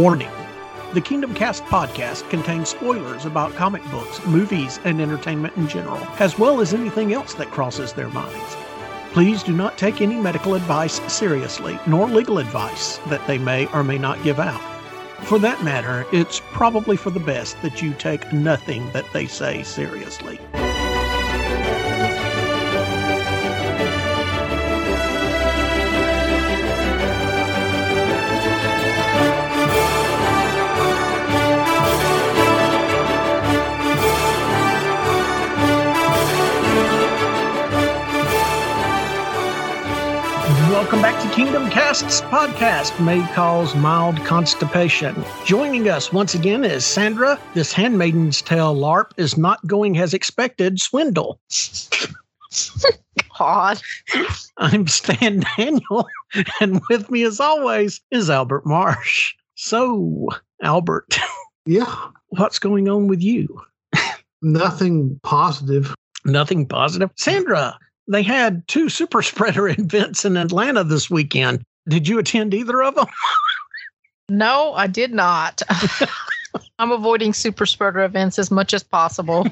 Warning The Kingdom Cast podcast contains spoilers about comic books, movies, and entertainment in general, as well as anything else that crosses their minds. Please do not take any medical advice seriously, nor legal advice that they may or may not give out. For that matter, it's probably for the best that you take nothing that they say seriously. Welcome back to Kingdom Cast's podcast, May Cause Mild Constipation. Joining us once again is Sandra. This Handmaiden's Tale LARP is not going as expected. Swindle. God. I'm Stan Daniel, and with me, as always, is Albert Marsh. So, Albert, Yeah, what's going on with you? nothing positive. Nothing positive. Sandra, they had two super spreader events in Atlanta this weekend. Did you attend either of them? No, I did not. I'm avoiding super spreader events as much as possible.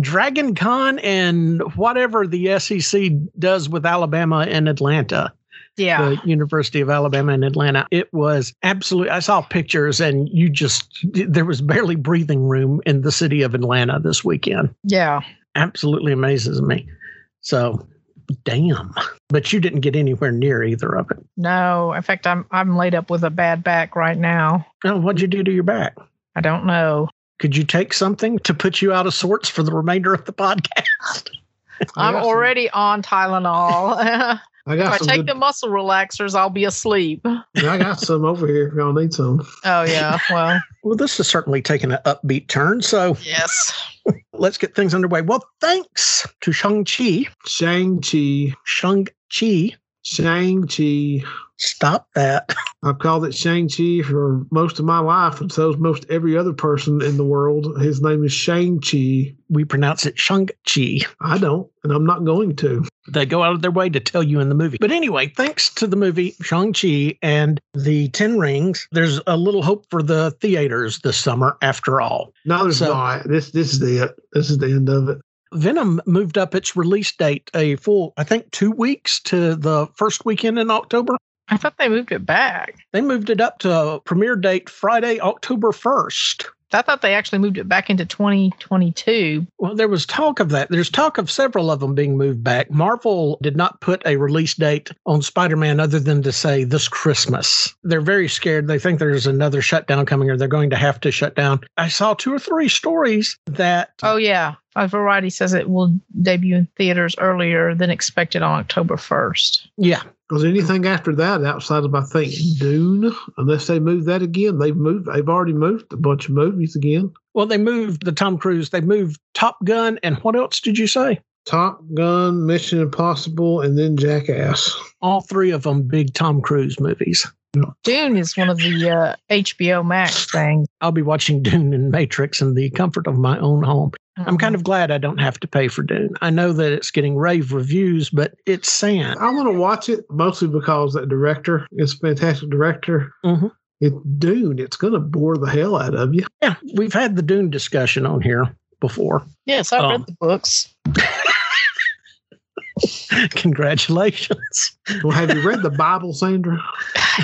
Dragon Con and whatever the SEC does with Alabama and Atlanta, Yeah. the University of Alabama in Atlanta. It was absolutely, I saw pictures and you just, there was barely breathing room in the city of Atlanta this weekend. Yeah. Absolutely amazes me. So, damn. But you didn't get anywhere near either of it. No. In fact, I'm I'm laid up with a bad back right now. Oh, what'd you do to your back? I don't know. Could you take something to put you out of sorts for the remainder of the podcast? I I'm already on Tylenol. I if I take good- the muscle relaxers, I'll be asleep. Yeah, I got some over here if y'all need some. Oh yeah. Well, Well, this has certainly taken an upbeat turn. So, yes. let's get things underway. Well, thanks to Shang-Chi. Shang-Chi. Shang-Chi. Shang-Chi. Stop that. I've called it Shang-Chi for most of my life, and so is most every other person in the world. His name is Shang-Chi. We pronounce it Shang-Chi. I don't, and I'm not going to. They go out of their way to tell you in the movie. But anyway, thanks to the movie Shang-Chi and the Ten Rings, there's a little hope for the theaters this summer after all. No, there's So- not. This this is the this is the end of it. Venom moved up its release date a full, I think, two weeks to the first weekend in October. I thought they moved it back. They moved it up to premiere date Friday, October 1st. I thought they actually moved it back into 2022. Well, there was talk of that. There's talk of several of them being moved back. Marvel did not put a release date on Spider Man other than to say this Christmas. They're very scared. They think there's another shutdown coming or they're going to have to shut down. I saw two or three stories that Oh yeah. Uh, Variety says it will debut in theaters earlier than expected on October 1st. yeah, Because anything after that, outside of I think Dune, unless they move that again, they've moved. They've already moved a bunch of movies again. well, they moved the Tom Cruise, they moved Top Gun, and what else did you say? Top Gun, Mission Impossible, and then Jackass. All three of them big Tom Cruise movies. Dune is one of the uh, HBO Max things. I'll be watching Dune and Matrix in the comfort of my own home. I'm kind of glad I don't have to pay for Dune. I know that it's getting rave reviews, but it's sand. I want to watch it mostly because that director is a fantastic director. Mhm. It Dune, it's going to bore the hell out of you. Yeah, we've had the Dune discussion on here before. Yes, I've Um, read the books. Congratulations. Well, have you read the Bible, Sandra?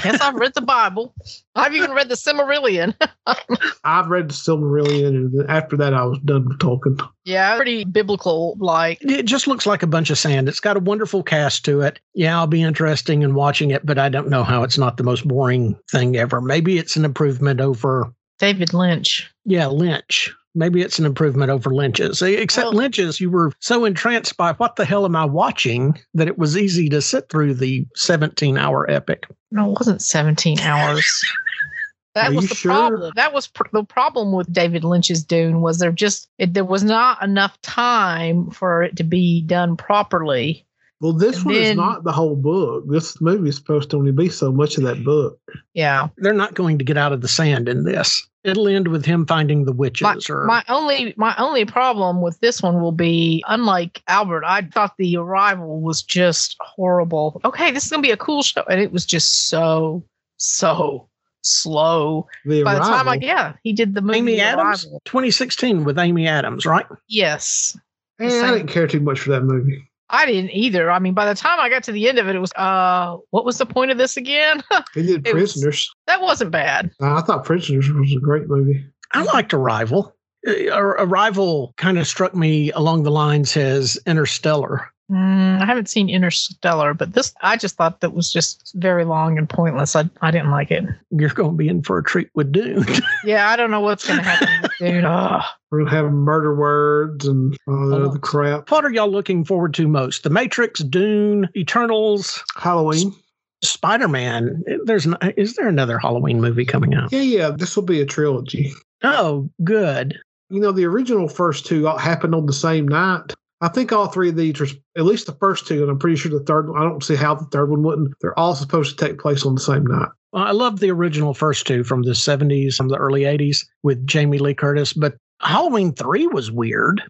yes, I've read the Bible. I've even read the Silmarillion. I've read the Silmarillion, and after that, I was done with talking. yeah, pretty biblical. Like, It just looks like a bunch of sand. It's got a wonderful cast to it. Yeah, I'll be interesting in watching it, but I don't know how it's not the most boring thing ever. Maybe it's an improvement over, David Lynch. yeah, Lynch. Maybe it's an improvement over Lynch's. Except Well- Lynch's, you were so entranced by what the hell am I watching that it was easy to sit through the 17 hour epic. No, it wasn't 17 hours. That Are was the sure? problem. That was pr- the problem with David Lynch's Dune was there just it, there was not enough time for it to be done properly. Well, this And one then- is not the whole book. This movie is supposed to only be so much of that book. Yeah. They're not going to get out of the sand in this. It'll end with him finding the witches My, or my only my only problem with this one will be unlike Albert, I thought the arrival was just horrible. Okay, this is gonna be a cool show, and it was just so so slow. The By the time I Arrival. yeah, he did the movie Amy Adams, Arrival. 2016 with Amy Adams, right? Yes. Eh, I didn't care too much for that movie. I didn't either. I mean, by the time I got to the end of it, it was uh, what was the point of this again? He did It was- Prisoners. that wasn't bad. I thought Prisoners was a great movie. I liked Arrival. Uh, Arrival kind of struck me along the lines as Interstellar. Mm, I haven't seen Interstellar, but this I just thought that was just very long and pointless. I I didn't like it. You're going to be in for a treat with Dune. Yeah, I don't know what's going to happen with Dune. Ugh. We're gonna have murder words and all that Oh. other crap. what are y'all looking forward to most? The Matrix, Dune, Eternals, Halloween. Spider Man. There's n- is there another Halloween movie coming out? Yeah, yeah. This will be a trilogy. Oh, good. You know, the original first two happened on the same night. I think all three of these are at least the first two, and I'm pretty sure the third one. I don't see how the third one wouldn't. They're all supposed to take place on the same night. I love the original first two from the 70s, from the early 80s with Jamie Lee Curtis, but Halloween 3 was weird.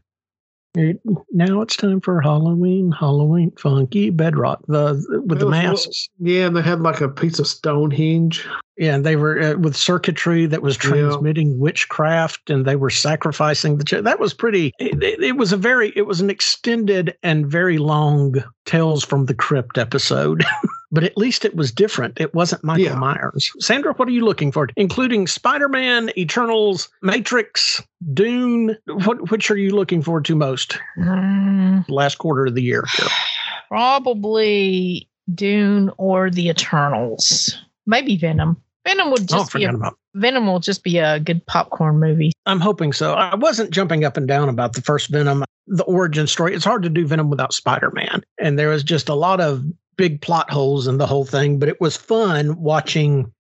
It- now it's time for Halloween, Halloween Funky Bedrock, the with the masks. Yeah, and they had like a piece of Stonehenge. Yeah, and they were uh, with circuitry that was Yeah. transmitting witchcraft, and they were sacrificing the. Ch- that was pretty. It- it was a very. It was an extended and very long Tales from the Crypt episode, but at least it was different. It wasn't Michael Yeah. Myers. Sandra, what are you looking for? Including Spider Man, Eternals, Matrix, Dune. What which are you looking forward to most? Mm, Last quarter of the year. here. probably Dune or the Eternals. Maybe Venom. Venom would Oh, just be a, about. Venom will just be a good popcorn movie. I'm hoping so. I wasn't jumping up and down about the first Venom, the origin story. It's hard to do Venom without Spider Man. And there was just a lot of big plot holes in the whole thing, but it was fun watching.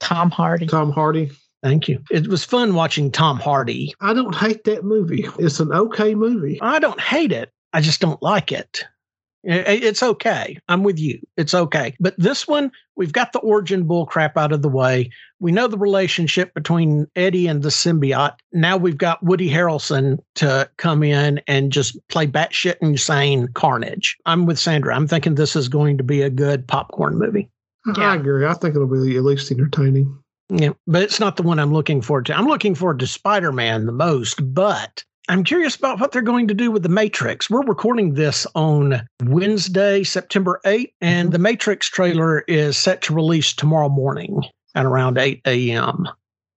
Tom Hardy. Tom Hardy. Thank you. It was fun watching Tom Hardy. I don't hate that movie. It's an okay movie. I don't hate it, I just don't like it. I- I- It's okay. I'm with you. It's okay. But this one, we've got the origin bull crap out of the way. We know the relationship between Eddie and the symbiote. Now we've got Woody Harrelson to come in and just play batshit insane carnage. I'm with Sandra. I'm thinking this is going to be a good popcorn movie. Yeah. I agree. I think it'll be at least entertaining. Yeah, but it's not the one I'm looking forward to. I'm looking forward to Spider Man the most, but I'm curious about what they're going to do with The Matrix. We're recording this on Wednesday, September 8th, and mm-hmm. the Matrix trailer is set to release tomorrow morning at around 8 a.m.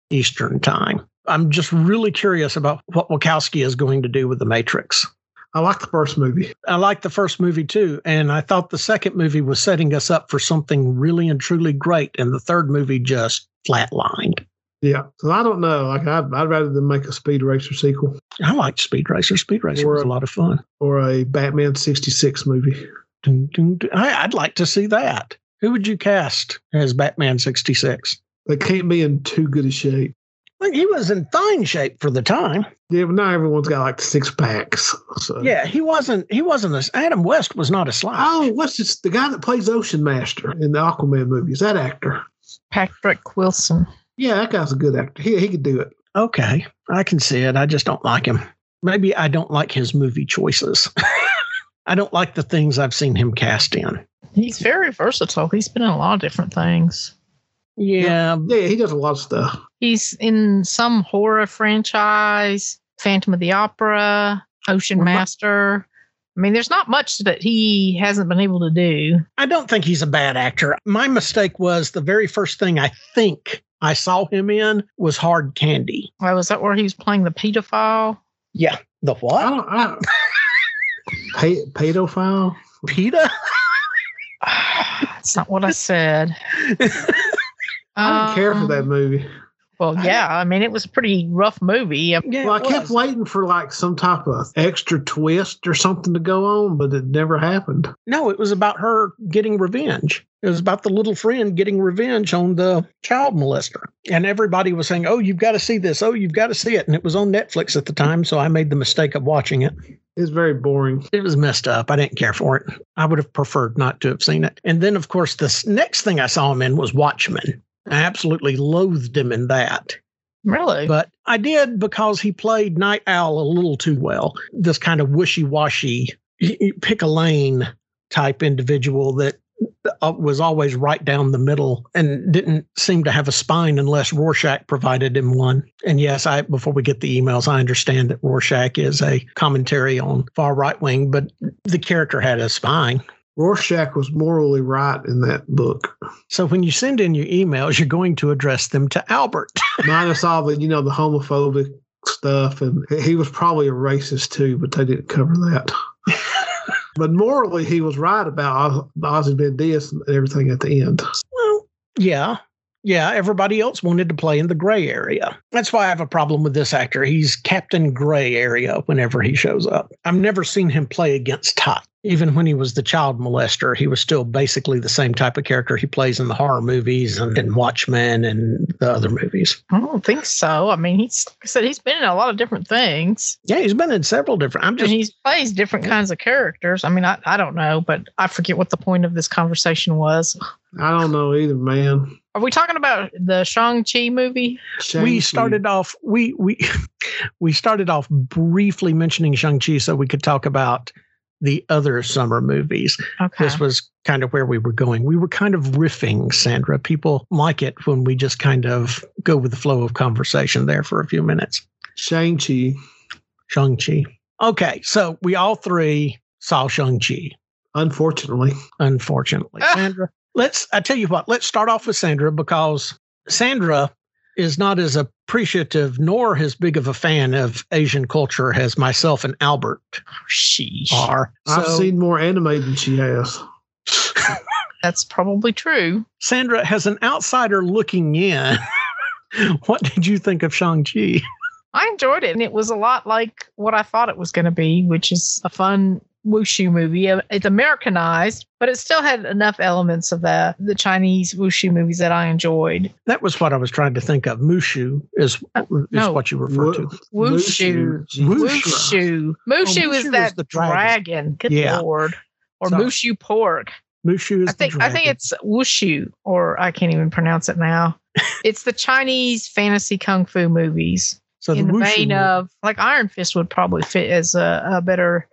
Eastern Time. I'm just really curious about what Wachowski is going to do with The Matrix. I like the first movie. I like the first movie too, and I thought the second movie was setting us up for something really and truly great, and the third movie just flatlined. Yeah. So I don't know. Like I'd, I'd rather than make a Speed Racer sequel I liked Speed Racer. Speed Racer Or was a- a lot of fun. or a Batman '66 movie. Dun, dun, dun. I, I'd like to see that. Who would you cast as Batman 66? They can't be in too good a shape. Well, he was in fine shape for the time. Yeah, but not everyone's got like six packs. So. Yeah, he wasn't. He wasn't. A, Adam West was not a slouch. Oh, what's this? The guy that plays Ocean Master in the Aquaman movies. That actor. Patrick Wilson. Yeah, that guy's a good actor. He he could do it. Okay, I can see it. I just don't like him. Maybe I don't like his movie choices. I don't like the things I've seen him cast in. He's very versatile. He's been in a lot of different things. Yeah, Yeah, he does a lot of stuff. He's in some horror franchise, Phantom of the Opera, Ocean Master. I mean, there's not much that he hasn't been able to do. I don't think he's a bad actor. My mistake was the very first thing I think I saw him in was Hard Candy. Why was that where he was playing the pedophile? Yeah, the I what? don't. I don't Pay, pedophile. PETA? That's not what I said. I didn't care for that Um, movie. Well, yeah, I mean, it was a pretty rough movie. Yeah, Well, I kept waiting for like some type of extra twist or something to go on, but it never happened. No, it was about her getting revenge. It was about the little friend getting revenge on the child molester. And everybody was saying, Oh, you've got to see this. Oh, you've got to see it. And it was on Netflix at the time. So I made the mistake of watching it. It's very boring. It was messed up. I didn't care for it. I would have preferred not to have seen it. And then, of course, the next thing I saw him in was Watchmen. I absolutely loathed him in that. Really? But I did because he played Night Owl a little too well. This kind of wishy washy, pick a lane type individual that uh, was always right down the middle and didn't seem to have a spine unless Rorschach provided him one. And yes, I before we get the emails, I understand that Rorschach is a commentary on far right wing, but the character had a spine. Rorschach was morally right in that book. So when you send in your emails, you're going to address them to Albert. Minus all the, you know, the homophobic stuff. And he was probably a racist too, but they didn't cover that. but morally, he was right about Ozymandias and everything at the end. Well, yeah. Yeah, everybody else wanted to play in the gray area. That's why I have a problem with this actor. He's Captain Gray area whenever he shows up. I've never seen him play against type even when he was the child molester, he was still basically the same type of character he plays in the horror movies and in Watchmen and the other movies. I don't think so. I mean, he's like I said he's been in a lot of different things. Yeah, he's been in several different. I'm just and he plays different yeah. kinds of characters. I mean, I, I don't know, but I forget what the point of this conversation was. I don't know either, man. Are we talking about the Shang Chi movie? Shang-Chi. We started off we we we started off briefly mentioning Shang Chi so we could talk about the other summer movies. Okay. This was kind of where we were going. We were kind of riffing, Sandra. People like it when we just kind of go with the flow of conversation there for a few minutes. Shang-Chi. Shang-Chi. Okay, so we all three saw Shang-Chi. Unfortunately. Unfortunately. Sandra, let's, I tell you what, let's start off with Sandra because Sandra is not as appreciative nor as big of a fan of Asian culture as myself and Albert Sheesh. are. I've so, seen more anime than she has. That's probably true. Sandra, has an outsider looking in, what did you think of Shang-Chi? I enjoyed it, and it was a lot like what I thought it was going to be, which is a fun wushu movie. Uh, it's Americanized, but it still had enough elements of the the Chinese wushu movies that I enjoyed. That was what I was trying to think of. Mushu is uh, is no. what you refer to. Wushu. Wushu. Mushu, oh, is that the dragon. dragon. Good yeah. lord. Or so, Mushu pork. Mushu is I think I think it's wushu, or I can't even pronounce it now. it's the Chinese fantasy kung fu movies. So in the, the vein of like Iron Fist would probably fit as a, a better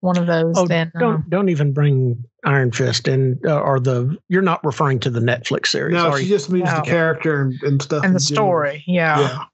one of those. Oh, then don't um, don't even bring Iron Fist in, uh, or the you're not referring to the Netflix series. No, she just means no. the character and, and stuff and the story. Yeah. yeah.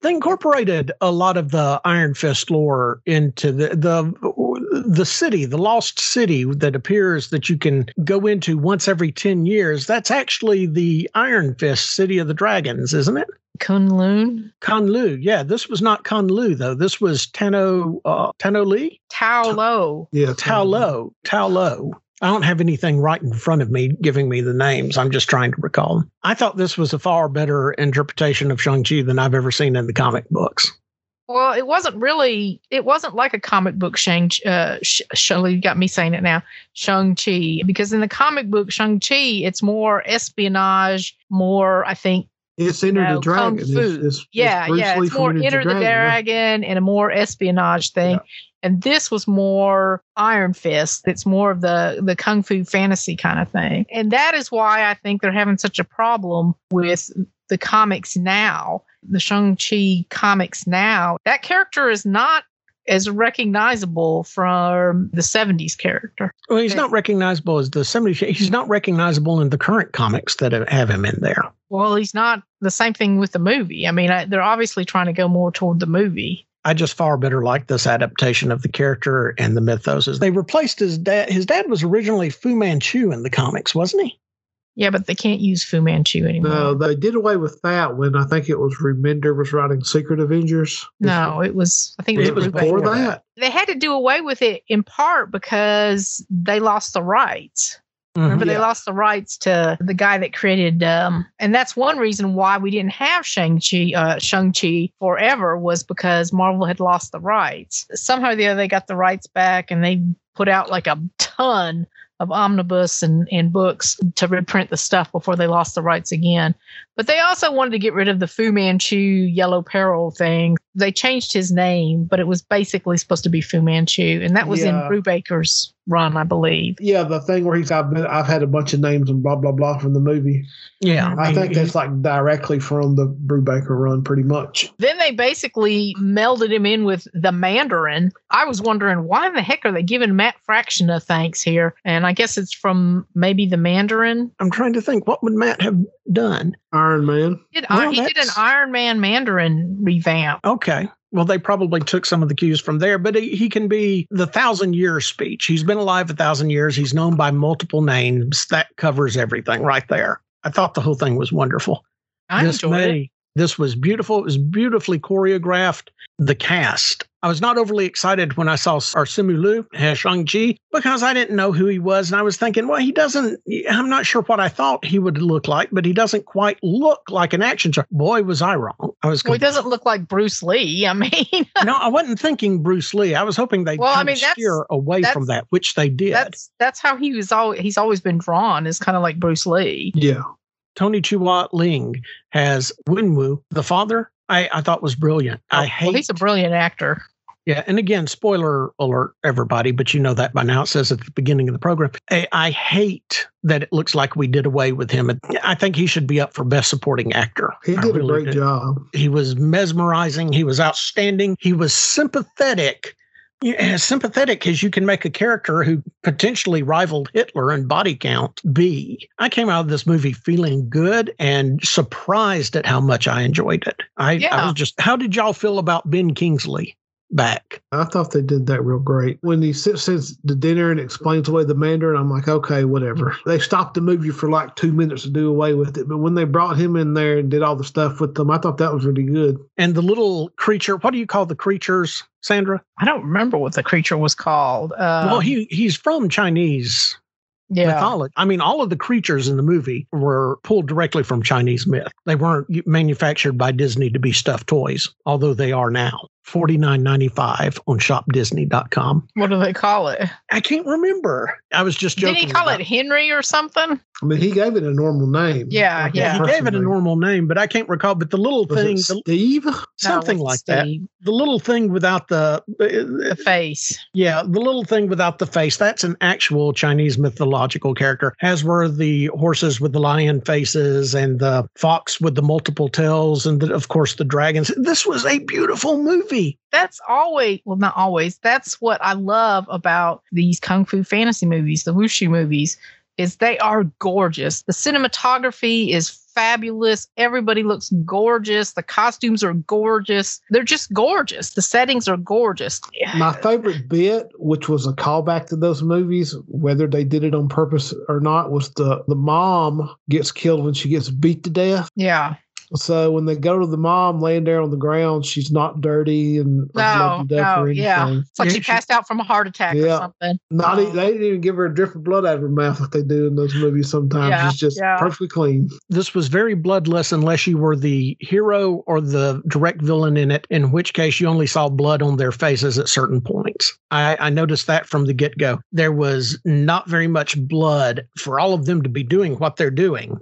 They incorporated a lot of the Iron Fist lore into the the the city, the lost city that appears that you can go into once every ten years. That's actually the Iron Fist City of the Dragons, isn't it? Kunlun? Kunlu, yeah. This was not Kunlu though. This was Tano uh, Tano Lee. Tao Lo. Yeah, Tao Lo. Tao Lo. I don't have anything right in front of me giving me the names. I'm just trying to recall them. I thought this was a far better interpretation of Shang-Chi than I've ever seen in the comic books. Well, it wasn't really, it wasn't like a comic book Shang, uh, Sh- you got me saying it now, Shang-Chi, because in the comic book Shang-Chi, it's more espionage, more, I think, it's Enter know, the Dragon. It's, it's, yeah, it's yeah. It's more Enter the, the Dragon, yeah. and a more espionage thing. Yeah. And this was more Iron Fist. It's more of the the kung fu fantasy kind of thing. And that is why I think they're having such a problem with the comics now, the Shang-Chi comics now. That character is not as recognizable from the 70s character. Well, he's not recognizable as the 70s. He's not recognizable in the current comics that have him in there. Well, he's not the same thing with the movie. I mean, I, they're obviously trying to go more toward the movie. I just far better like this adaptation of the character and the mythos. They replaced his dad. His dad was originally Fu Manchu in the comics, wasn't he? Yeah, but they can't use Fu Manchu anymore. No, they did away with that when I think it was Remender was writing Secret Avengers. No, it was. I think it it was before that. They had to do away with it in part because they lost the rights. Mm-hmm, Remember, yeah. they lost the rights to the guy that created, um, and that's one reason why we didn't have Shang Chi, uh, Shang Chi forever was because Marvel had lost the rights. Somehow or the other, they got the rights back, and they put out like a ton of omnibus and, and books to reprint the stuff before they lost the rights again. But they also wanted to get rid of the Fu Manchu yellow peril thing. They changed his name, but it was basically supposed to be Fu Manchu, and that was yeah. in Brubaker's run, I believe. Yeah, the thing where he's I've been I've had a bunch of names and blah blah blah from the movie. Yeah, I think that's like directly from the Brubaker run, pretty much. Then they basically melded him in with the Mandarin. I was wondering why in the heck are they giving Matt Fraction a thanks here? And I guess it's from maybe the Mandarin. I'm trying to think what would Matt have done. Iron Man. He did, well, he did an Iron Man Mandarin revamp. Okay. Well, they probably took some of the cues from there, but he, he, can be the thousand year speech. He's been alive a thousand years. He's known by multiple names. That covers everything right there. I thought the whole thing was wonderful. I this enjoyed May, it. This was beautiful. It was beautifully choreographed. The cast. I was not overly excited when I saw Simu Liu as Shang-Chi because I didn't know who he was. And I was thinking, well, he doesn't, I'm not sure what I thought he would look like, but he doesn't quite look like an action star. Boy, was I wrong. I was. Well, he doesn't look like Bruce Lee. I mean, no, I wasn't thinking Bruce Lee. I was hoping they'd well, I mean, steer away from that, which they did. That's, that's how he was always, he's always been drawn is kind of like Bruce Lee. Yeah. Tony Chua Ling has Wenwu, the father, I, I thought was brilliant. Oh, I hate. Well, he's a brilliant actor. Yeah, and again, spoiler alert, everybody, but you know that by now. It says at the beginning of the program. I, I hate that it looks like we did away with him. I think he should be up for best supporting actor. He did really a great did. job. He was mesmerizing. He was outstanding. He was sympathetic as sympathetic as you can make a character who potentially rivaled Hitler in body count be. I came out of this movie feeling good and surprised at how much I enjoyed it. I, yeah. I was just, how did y'all feel about Ben Kingsley? Back. I thought they did that real great. When he sits, sits the dinner and explains away the Mandarin, I'm like, okay, whatever. They stopped the movie for like two minutes to do away with it. But when they brought him in there and did all the stuff with them, I thought that was really good. And the little creature, what do you call the creatures, Sandra? I don't remember what the creature was called. Um, well, he he's from Chinese yeah. mythology. I mean, all of the creatures in the movie were pulled directly from Chinese myth. They weren't manufactured by Disney to be stuffed toys, although they are now. Forty nine ninety five on shopdisney.com. What do they call it? I can't remember. I was just joking. Did he call it Henry or something? I mean, he gave it a normal name. Yeah, like yeah. He gave it a normal name, but I can't recall. But the little was thing, Steve, something no, like Steve. that. The little thing without the the face. Yeah, the little thing without the face. That's an actual Chinese mythological character. As were the horses with the lion faces and the fox with the multiple tails, and the, of course the dragons. This was a beautiful movie movie. That's always, well, not always. That's what I love about these kung fu fantasy movies, the wushu movies, is they are gorgeous. The cinematography is fabulous. Everybody looks gorgeous. The costumes are gorgeous. They're just gorgeous. The settings are gorgeous. My favorite bit, which was a callback to those movies, whether they did it on purpose or not, was the the mom gets killed when she gets beat to death. Yeah. So when they go to the mom laying there on the ground, she's not dirty and no, no, yeah, it's like yeah, she passed out from a heart attack yeah, or something. Not oh. they didn't even give her a drip of blood out of her mouth like they do in those movies. Sometimes yeah, it's just yeah. perfectly clean. This was very bloodless unless you were the hero or the direct villain in it, in which case you only saw blood on their faces at certain points. I, I noticed that from the get go. There was not very much blood for all of them to be doing what they're doing.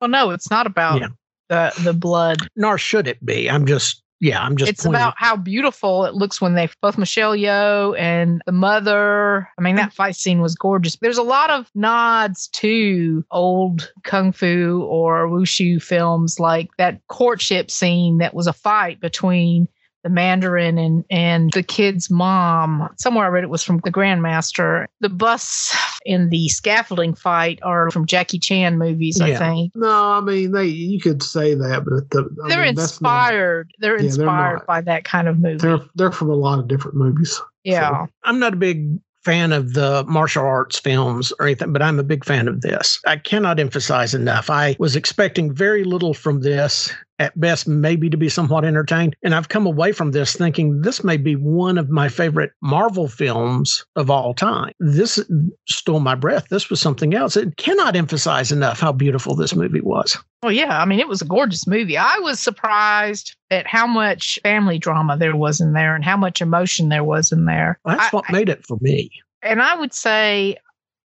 Well, no, it's not about yeah the the blood. Nor should it be. I'm just yeah, I'm just. It's pointing. about how beautiful it looks when they both Michelle Yeoh and the mother. I mean, that fight scene was gorgeous. There's a lot of nods to old kung fu or wushu films, like that courtship scene that was a fight between the Mandarin and and the kid's mom. Somewhere I read it was from the Grandmaster. The bus in the scaffolding fight are from Jackie Chan movies, yeah. I think. No, I mean they you could say that, but the, they're mean, inspired. Not, they're inspired they're by that kind of movie. They're they're from a lot of different movies. Yeah. So. I'm not a big fan of the martial arts films or anything, but I'm a big fan of this. I cannot emphasize enough. I was expecting very little from this at best maybe to be somewhat entertained. And I've come away from this thinking this may be one of my favorite Marvel films of all time. This stole my breath. This was something else. It cannot emphasize enough how beautiful this movie was. Well, yeah, I mean, it was a gorgeous movie. I was surprised at how much family drama there was in there and how much emotion there was in there. Well, that's I, what made it for me. And I would say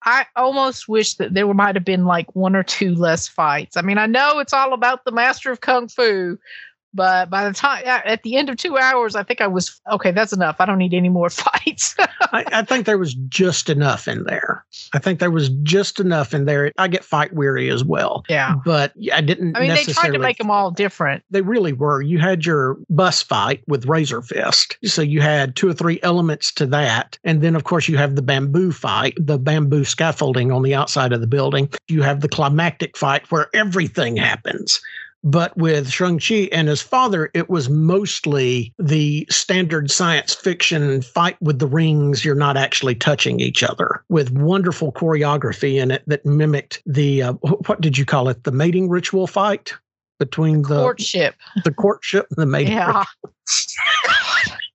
I almost wish that there might have been like one or two less fights. I mean, I know it's all about the master of kung fu, But by the time at the end of two hours, I think I was okay. That's enough. I don't need any more fights. I, I, think there was just enough in there. I think there was just enough in there. I get fight weary as well. Yeah, but I didn't. I mean, they tried to make them all different. They really were. You had your bus fight with Razor Fist, so you had two or three elements to that, and then of course you have the bamboo fight, the bamboo scaffolding on the outside of the building. You have the climactic fight where everything happens. But with Shang-Chi and his father, it was mostly the standard science fiction fight with the rings. You're not actually touching each other with wonderful choreography in it that mimicked the, uh, what did you call it? The mating ritual fight between the courtship, the courtship, and the mating. Yeah.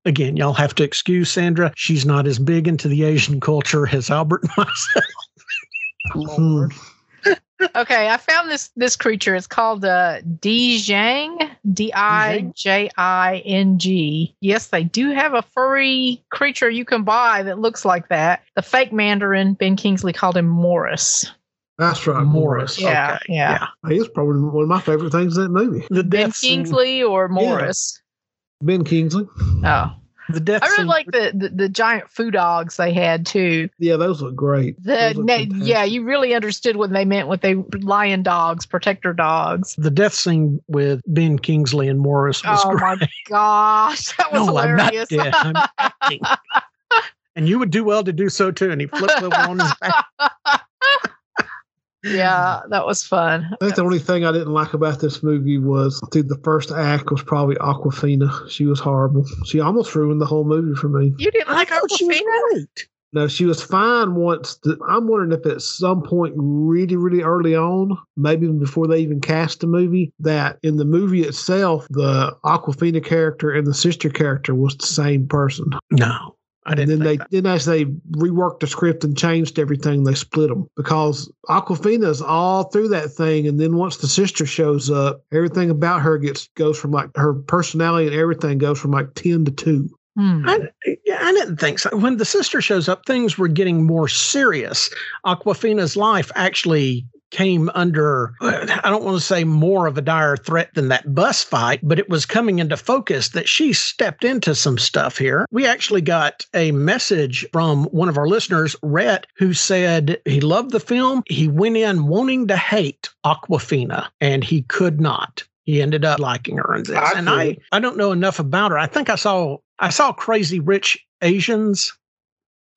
Again, y'all have to excuse Sandra. She's not as big into the Asian culture as Albert and myself. Lord okay, I found this this creature. It's called uh, Dijing, D I J I N G. Yes, they do have a furry creature you can buy that looks like that. The fake Mandarin, Ben Kingsley called him Morris. That's right, Morris. Yeah, okay. yeah. yeah. He's probably one of my favorite things in that movie. The Ben Kingsley or Morris? Yeah. Ben Kingsley. Oh, the death. I really like the, the, the giant foo dogs they had too. Yeah, those look great. The look yeah, you really understood what they meant with they lion dogs, protector dogs. The death scene with Ben Kingsley and Morris was oh great. my gosh, that was no, hilarious. I'm not dead. I'm and you would do well to do so too. And he flipped the on his back yeah, that was fun. I think the only thing I didn't like about this movie was through the first act was probably Awkwafina. She was horrible. She almost ruined the whole movie for me. You didn't like Awkwafina? No, she was fine once. The, I'm wondering if at some point, really, really early on, maybe even before they even cast the movie, that in the movie itself, the Awkwafina character and the sister character was the same person. No. I didn't and then they that. then as they reworked the script and changed everything, they split them because Awkwafina's all through that thing, and then once the sister shows up, everything about her gets goes from like her personality and everything goes from like ten to two. Hmm. I, I didn't think so. When the sister shows up, things were getting more serious. Awkwafina's life actually came under, I don't want to say more of a dire threat than that bus fight, but it was coming into focus that she stepped into some stuff here. We actually got a message from one of our listeners, Rhett, who said he loved the film. He went in wanting to hate Awkwafina and he could not. He ended up liking her in this. I and I, I don't know enough about her. I think I saw I saw Crazy Rich Asians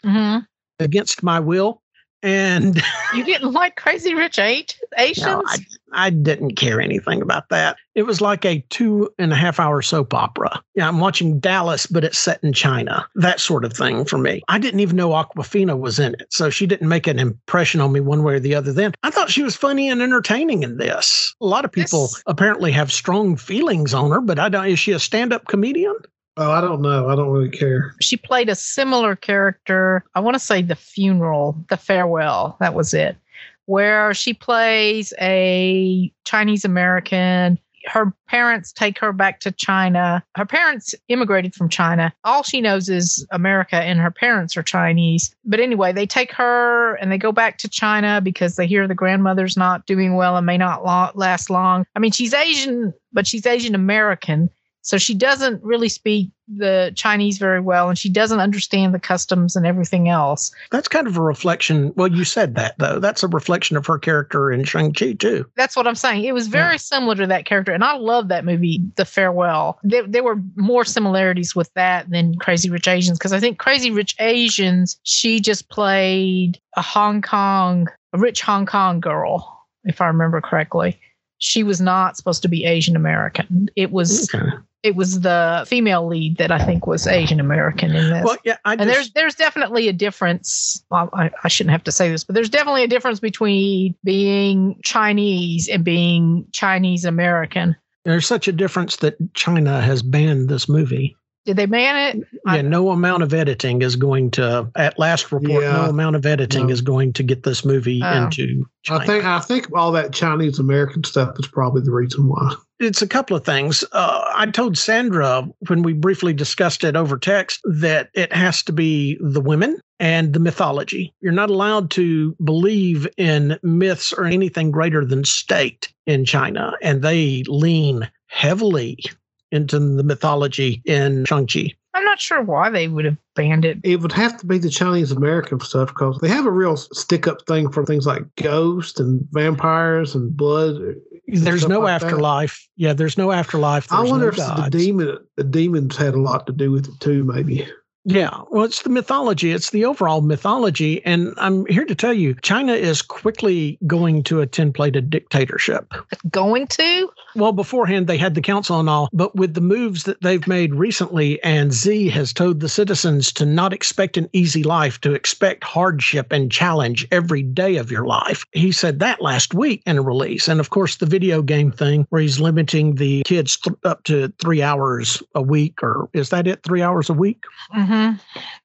mm-hmm. against my will. And you didn't like Crazy Rich Asians? No, I, I, didn't care anything about that. It was like a two and a half hour soap opera. Yeah, I'm watching Dallas, but it's set in China. That sort of thing for me. I didn't even know Awkwafina was in it, so she didn't make an impression on me one way or the other. Then I thought she was funny and entertaining in this. A lot of people this... apparently have strong feelings on her, but I don't. Is she a stand-up comedian? Oh, I don't know. I don't really care. She played a similar character. I want to say the funeral, the farewell. That was it. Where she plays a Chinese American. Her parents take her back to China. Her parents immigrated from China. All she knows is America, and her parents are Chinese. But anyway, they take her and they go back to China because they hear the grandmother's not doing well and may not last long. I mean, she's Asian, but she's Asian American so she doesn't really speak the Chinese very well and she doesn't understand the customs and everything else. That's kind of a reflection. Well, you said that though. That's a reflection of her character in Shang-Chi too. That's what I'm saying. It was very yeah. similar to that character. And I love that movie, The Farewell. There, there were more similarities with that than Crazy Rich Asians because I think Crazy Rich Asians, she just played a Hong Kong, a rich Hong Kong girl, if I remember correctly she was not supposed to be Asian American. It was okay it was the female lead that I think was Asian American in this. Well, yeah, I and there's there's definitely a difference. Well, I, I shouldn't have to say this, but there's definitely a difference between being Chinese and being Chinese American. There's such a difference that China has banned this movie. Did they ban it? Yeah, no amount of editing is going to. At last report, yeah, no amount of editing no. is going to get this movie oh. into. China. I think I think all that Chinese American stuff is probably the reason why. It's a couple of things. Uh, I told Sandra when we briefly discussed it over text that it has to be the women and the mythology. You're not allowed to believe in myths or anything greater than state in China, and they lean heavily into the mythology in Shang-Chi. I'm not sure why they would have banned it. It would have to be the Chinese American stuff because they have a real stick up thing for things like ghosts and vampires and blood. There's no like afterlife. That. Yeah, there's no afterlife. There's I wonder no if gods. the demon, the demons had a lot to do with it too. Maybe. Yeah, well, it's the mythology. It's the overall mythology. And I'm here to tell you, China is quickly going to a 10 plated dictatorship. Going to? Well, beforehand, they had the council and all, but with the moves that they've made recently, and Xi has told the citizens to not expect an easy life, to expect hardship and challenge every day of your life. He said that last week in a release. And of course, the video game thing where he's limiting the kids th- up to three hours a week, or is that it? Three hours a week? Mm-hmm.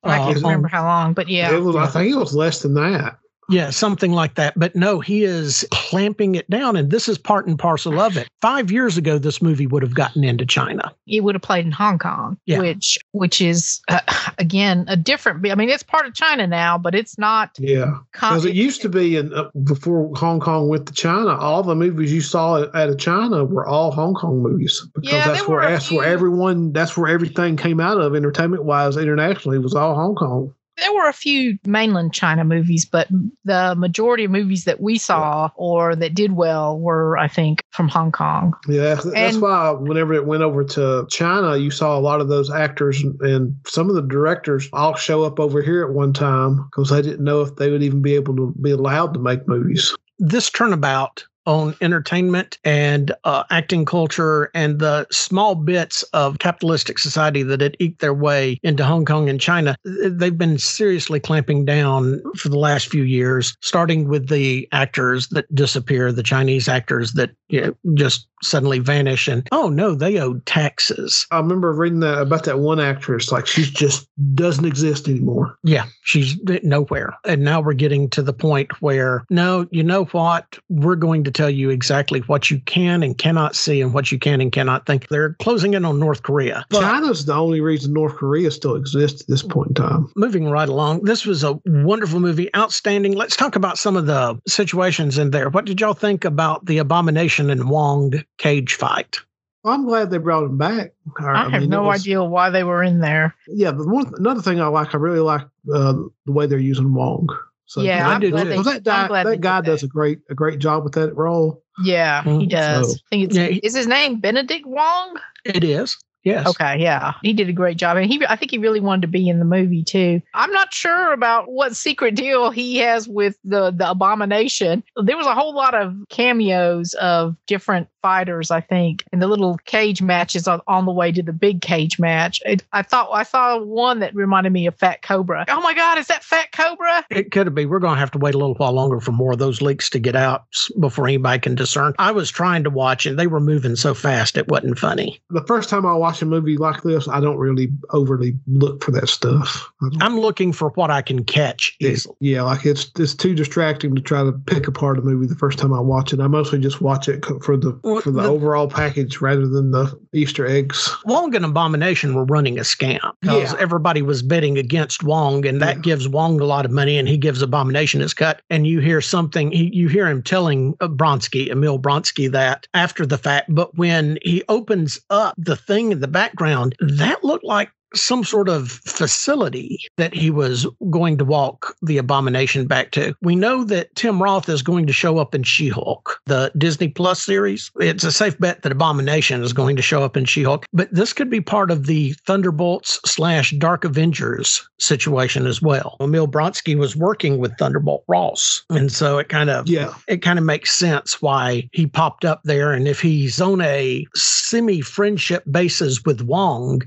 I can't uh, remember um, how long, but yeah. It was, I think it was less than that. Yeah, something like that. But no, he is clamping it down. And this is part and parcel of it. Five years ago, this movie would have gotten into China. It would have played in Hong Kong, yeah. which which is, uh, again, a different. I mean, it's part of China now, but it's not. Yeah. Because it used to be in, uh, before Hong Kong went to China, all the movies you saw out of China were all Hong Kong movies. Because yeah, that's where, that's where everyone, that's where everything came out of entertainment wise internationally was all Hong Kong there were a few mainland China movies, but the majority of movies that we saw or that did well were, I think, from Hong Kong. Yeah, that's, and, why whenever it went over to China, you saw a lot of those actors and some of the directors all show up over here at one time because they didn't know if they would even be able to be allowed to make movies. This turnabout on entertainment and uh, acting culture and the small bits of capitalistic society that had eked their way into Hong Kong and China, they've been seriously clamping down for the last few years, starting with the actors that disappear, the Chinese actors that you know, just suddenly vanish and oh no they owed taxes. I remember reading that about that one actress like she just doesn't exist anymore. Yeah she's nowhere. And now we're getting to the point where no you know what? We're going to tell you exactly what you can and cannot see and what you can and cannot think they're closing in on north korea but china's the only reason north korea still exists at this point in time moving right along this was a wonderful movie outstanding let's talk about some of the situations in there what did y'all think about the abomination and wong cage fight. I'm glad they brought him back. I, I have mean, no was, idea why they were in there. Yeah, but one another thing I like, I really like uh, the way they're using Wong. So yeah, I do too. They, that guy, that guy does a great a great job with that role. Yeah, mm-hmm. he does. So, I think it's, yeah, is his name Benedict Wong? It is. Yes. Okay. Yeah. He did a great job. And he, I think he really wanted to be in the movie too. I'm not sure about what secret deal he has with the, the abomination. There was a whole lot of cameos of different fighters, I think, and the little cage matches on, on the way to the big cage match. It, I thought I saw one that reminded me of Fat Cobra. Oh my God, is that Fat Cobra? It could be. We're going to have to wait a little while longer for more of those leaks to get out before anybody can discern. I was trying to watch and they were moving so fast it wasn't funny. The first time I watched watch a movie like this, I don't really overly look for that stuff. I'm looking for what I can catch easily. Yeah, like it's it's too distracting to try to pick apart a movie the first time I watch it. I mostly just watch it for the for the, the, overall package rather than the Easter eggs. Wong and Abomination were running a scam because yeah. everybody was betting against Wong, and that yeah. gives Wong a lot of money, and he gives Abomination his cut. And you hear something, he, you hear him telling uh, Blonsky, Emil Blonsky, that after the fact. But when he opens up the thing in the background, that looked like some sort of facility that he was going to walk the abomination back to. We know that Tim Roth is going to show up in She Hulk, the Disney Plus series. It's a safe bet that Abomination is going to show up in She Hulk, but this could be part of the Thunderbolts slash Dark Avengers situation as well. Emil Blonsky was working with Thunderbolt Ross, and so it kind of yeah it kind of makes sense why he popped up there. And if he's on a semi friendship basis with Wong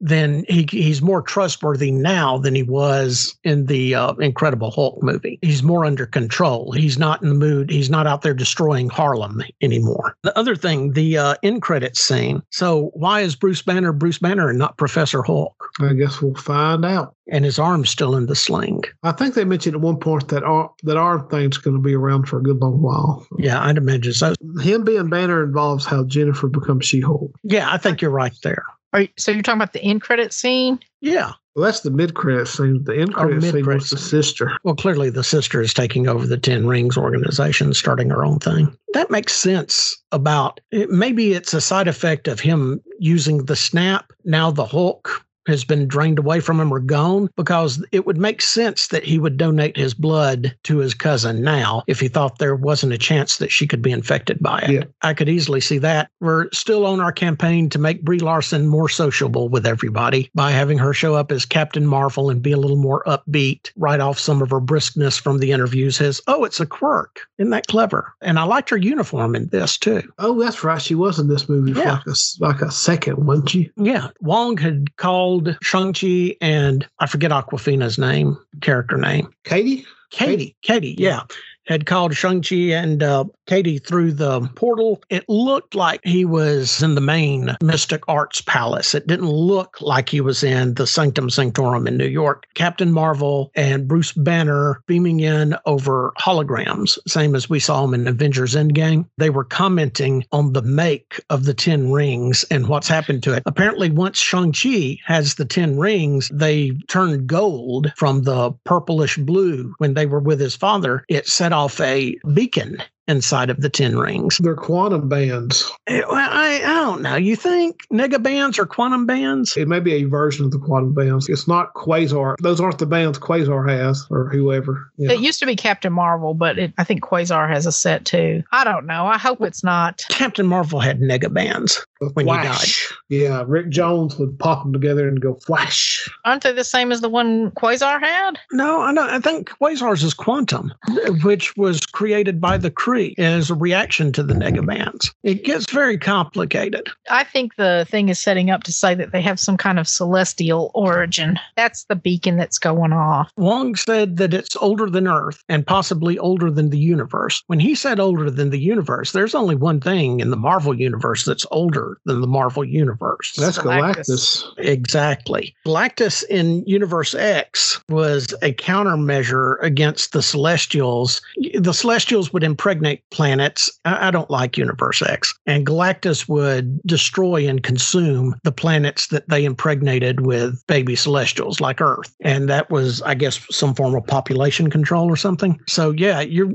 then he he's more trustworthy now than he was in the uh, Incredible Hulk movie. He's more under control. He's not in the mood. He's not out there destroying Harlem anymore. The other thing, the uh, end credits scene. So why is Bruce Banner Bruce Banner and not Professor Hulk? I guess we'll find out. And his arm's still in the sling. I think they mentioned at one point that our, that arm thing's going to be around for a good long while. Yeah, I'd imagine so. Him being Banner involves how Jennifer becomes She-Hulk. Yeah, I think you're right there. Are you, so you're talking about the end credit scene? Yeah. Well, that's the mid credit scene. The end credit scene was the sister. Well, clearly the sister is taking over the Ten Rings organization, starting her own thing. That makes sense about maybe it's a side effect of him using the snap. Now the Hulk has been drained away from him or gone because it would make sense that he would donate his blood to his cousin now if he thought there wasn't a chance that she could be infected by it. Yeah. I could easily see that. We're still on our campaign to make Brie Larson more sociable with everybody by having her show up as Captain Marvel and be a little more upbeat, write off some of her briskness from the interviews as, oh, it's a quirk. Isn't that clever? And I liked her uniform in this too. Oh, that's right. She was in this movie yeah. for like a, like a second, wasn't she? Yeah. Wong had called called Shang-Chi and I forget Awkwafina's name, character name. Katie? Katie. Katie, yeah had called Shang-Chi and uh, Katie through the portal. It looked like he was in the main Mystic Arts Palace. It didn't look like he was in the Sanctum Sanctorum in New York. Captain Marvel and Bruce Banner beaming in over holograms, same as we saw him in Avengers Endgame. They were commenting on the make of the Ten Rings and what's happened to it. Apparently, once Shang-Chi has the Ten Rings, they turned gold from the purplish blue when they were with his father. It set off a beacon inside of the Ten Rings. They're quantum bands. Eh, well, I, I don't know. You think nega bands or quantum bands? It may be a version of the quantum bands. It's not Quasar. Those aren't the bands Quasar has or whoever. Yeah. It used to be Captain Marvel, but it, I think Quasar has a set too. I don't know. I hope it's not. Captain Marvel had nega bands when flash. he died. Yeah, Rick Jones would pop them together and go flash. Aren't they the same as the one Quasar had? No, I know. I think Quasar's is Quantum, which was created by the Kree as a reaction to the negabands. It gets very complicated. I think the thing is setting up to say that they have some kind of celestial origin. That's the beacon that's going off. Wong said that it's older than Earth and possibly older than the universe. When he said older than the universe, there's only one thing in the Marvel universe that's older than the Marvel universe. That's Galactus. Galactus. Exactly. Galactus in Universe X was a countermeasure against the Celestials. The Celestials would impregnate planets. I, I don't like Universe X. And Galactus would destroy and consume the planets that they impregnated with baby celestials like Earth. And that was, I guess, some form of population control or something. So, yeah, you're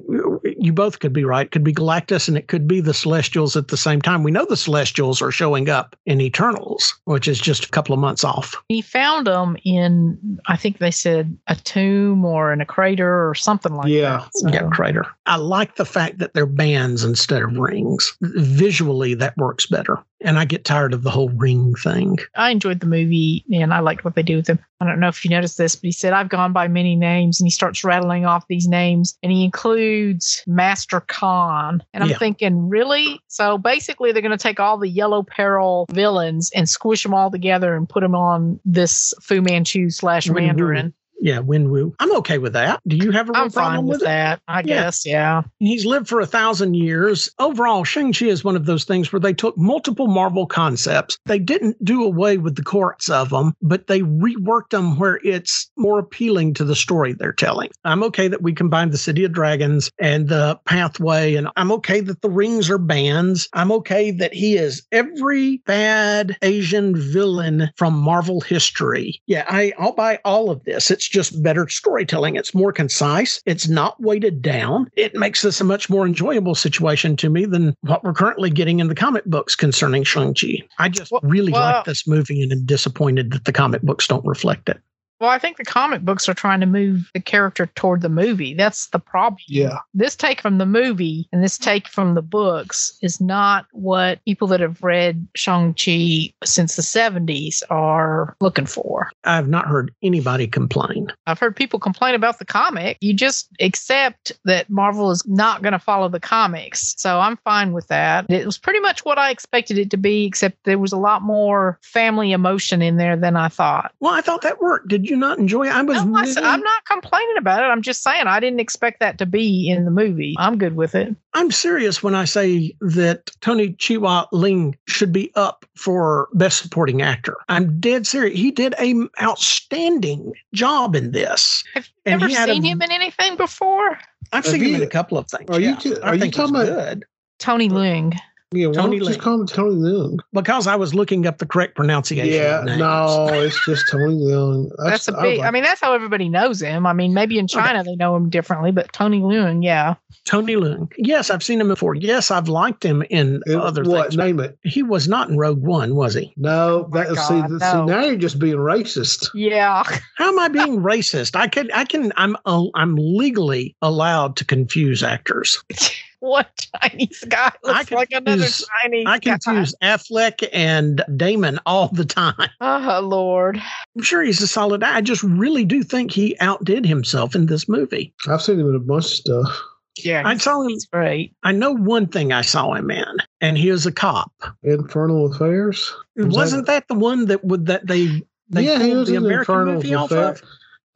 you both could be right. It could be Galactus and it could be the Celestials at the same time. We know the Celestials are showing up in Eternals, which is just a couple of months off. He found them in, I think they said a tomb or in a crater or something like yeah. that. So. Yeah, crater. I like the fact that they're bands instead of rings. Visually, that works better and I get tired of the whole ring thing. I enjoyed the movie and I liked what they do with him. I don't know if you noticed this, but he said, I've gone by many names and he starts rattling off these names and he includes Master Khan. And I'm yeah. thinking, really? So basically, they're going to take all the Yellow Peril villains and squish them all together and put them on this Fu Manchu slash Mandarin. Yeah, Wenwu. I'm okay with that. Do you have a I'm problem with, with that? I yeah. guess, yeah. He's lived for a thousand years. Overall, Shang-Chi is one of those things where they took multiple Marvel concepts. They didn't do away with the courts of them, but they reworked them where it's more appealing to the story they're telling. I'm okay that we combine the City of Dragons and the pathway, and I'm okay that the rings are bands. I'm okay that he is every bad Asian villain from Marvel history. Yeah, I, I'll buy all of this. It's just better storytelling. It's more concise. It's not weighted down. It makes this a much more enjoyable situation to me than what we're currently getting in the comic books concerning Shang-Chi. I just well, really well, like this movie and am disappointed that the comic books don't reflect it. Well, I think the comic books are trying to move the character toward the movie. That's the problem. Yeah. This take from the movie and this take from the books is not what people that have read Shang-Chi since the 70s are looking for. I've not heard anybody complain. I've heard people complain about the comic. You just accept that Marvel is not going to follow the comics. So I'm fine with that. It was pretty much what I expected it to be, except there was a lot more family emotion in there than I thought. Well, I thought that worked. Did you? you not enjoy it? I was. No, really... I'm not complaining about it. I'm just saying I didn't expect that to be in the movie. I'm good with it. I'm serious when I say that Tony Chua Ling should be up for Best Supporting Actor. I'm dead serious. He did a outstanding job in this. Have you ever seen a, him in anything before? I've seen you, him in a couple of things. Are yeah, you, are I you talking about good. Tony Ling? Yeah, Tony Leung. Just call him Tony Leung. Because I was looking up the correct pronunciation. Yeah, no, it's just Tony Leung. That's, that's a big. I, like, I mean, that's how everybody knows him. I mean, maybe in China okay. they know him differently, but Tony Leung, yeah. Tony Leung. Yes, I've seen him before. Yes, I've liked him in it, other what, things. Name it. He was not in Rogue One, was he? No, that oh God, see, no. see now you're just being racist. Yeah. How am I being racist? I can I can I'm uh, I'm legally allowed to confuse actors. what Chinese guy looks like another Chinese guy. I confuse guy. Affleck and Damon all the time. Oh Lord. I'm sure he's a solid I just really do think he outdid himself in this movie. I've seen him in a bunch of stuff. Yeah, I saw him. Great. I know one thing I saw him in, and he was a cop. Infernal Affairs. Was Wasn't that, that, the one that would that they? they yeah, he was the in American Infernal movie Affairs. Was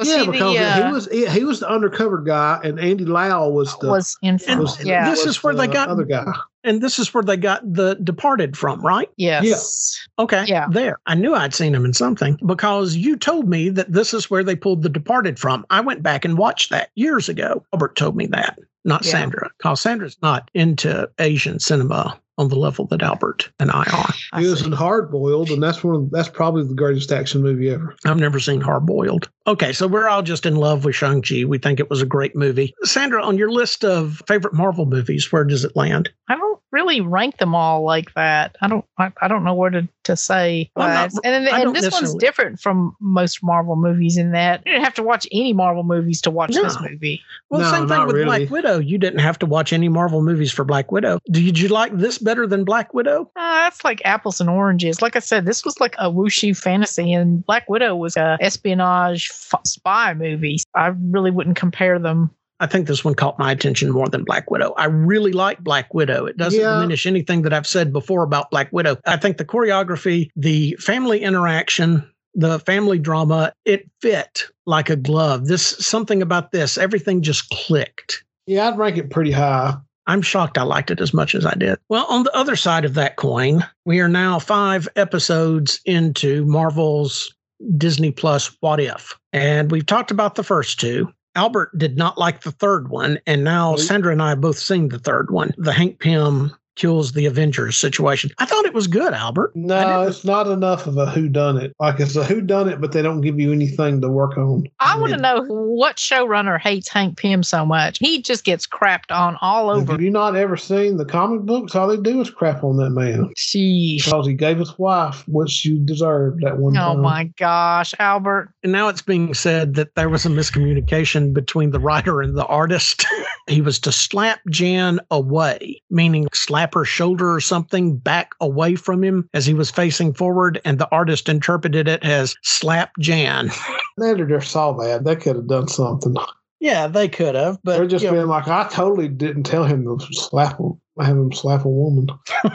yeah, because the, uh, he was he, he, was the undercover guy, and Andy Lau was the was in was, yeah. This is where they got other guy, and this is where they got the Departed from, right? Yes. Yeah. Okay. Yeah. There, I knew I'd seen him in something because you told me that this is where they pulled the Departed from. I went back and watched that years ago. Albert told me that, not yeah. Sandra, because Sandra's not into Asian cinema on the level that Albert and I are. He was in Hard Boiled, and that's one. Of, that's probably the greatest action movie ever. I've never seen Hard Boiled. Okay, so we're all just in love with Shang Chi. We think it was a great movie. Sandra, on your list of favorite Marvel movies, where does it land? I don't really rank them all like that. I don't. I, I don't know where to to say. Well, not, and and, and this one's different from most Marvel movies in that you didn't have to watch any Marvel movies to watch no. this movie. Well, no, same thing with really. Black Widow. You didn't have to watch any Marvel movies for Black Widow. Did you like this better than Black Widow? Uh, that's like apples and oranges. Like I said, this was like a wuxia fantasy, and Black Widow was a espionage f- spy movie. I really wouldn't compare them. I think this one caught my attention more than Black Widow. I really like Black Widow. It doesn't yeah. diminish anything that I've said before about Black Widow. I think the choreography, the family interaction, the family drama, it fit like a glove. This something about this, everything just clicked. Yeah, I'd rank it pretty high. I'm shocked I liked it as much as I did. Well, on the other side of that coin, we are now five episodes into Marvel's Disney Plus What If. And we've talked about the first two. Albert did not like the third one, and now Sandra and I have both seen the third one, the Hank Pym kills the Avengers situation. I thought it was good, Albert. No, it's not enough of a who done it. Like it's a who done it, but they don't give you anything to work on. I want to know what showrunner hates Hank Pym so much. He just gets crapped on all over. Have you not ever seen the comic books? All they do is crap on that man. Sheesh. Because he gave his wife what she deserved that one oh time. my gosh, Albert. And now it's being said that there was a miscommunication between the writer and the artist. he was to slap Jan away, meaning slap her shoulder or something back away from him as he was facing forward, and the artist interpreted it as slap Jan. The editor saw that. They could have done something. Yeah, they could have, but they're just being know, like, I totally didn't tell him to slap him have him slap a woman.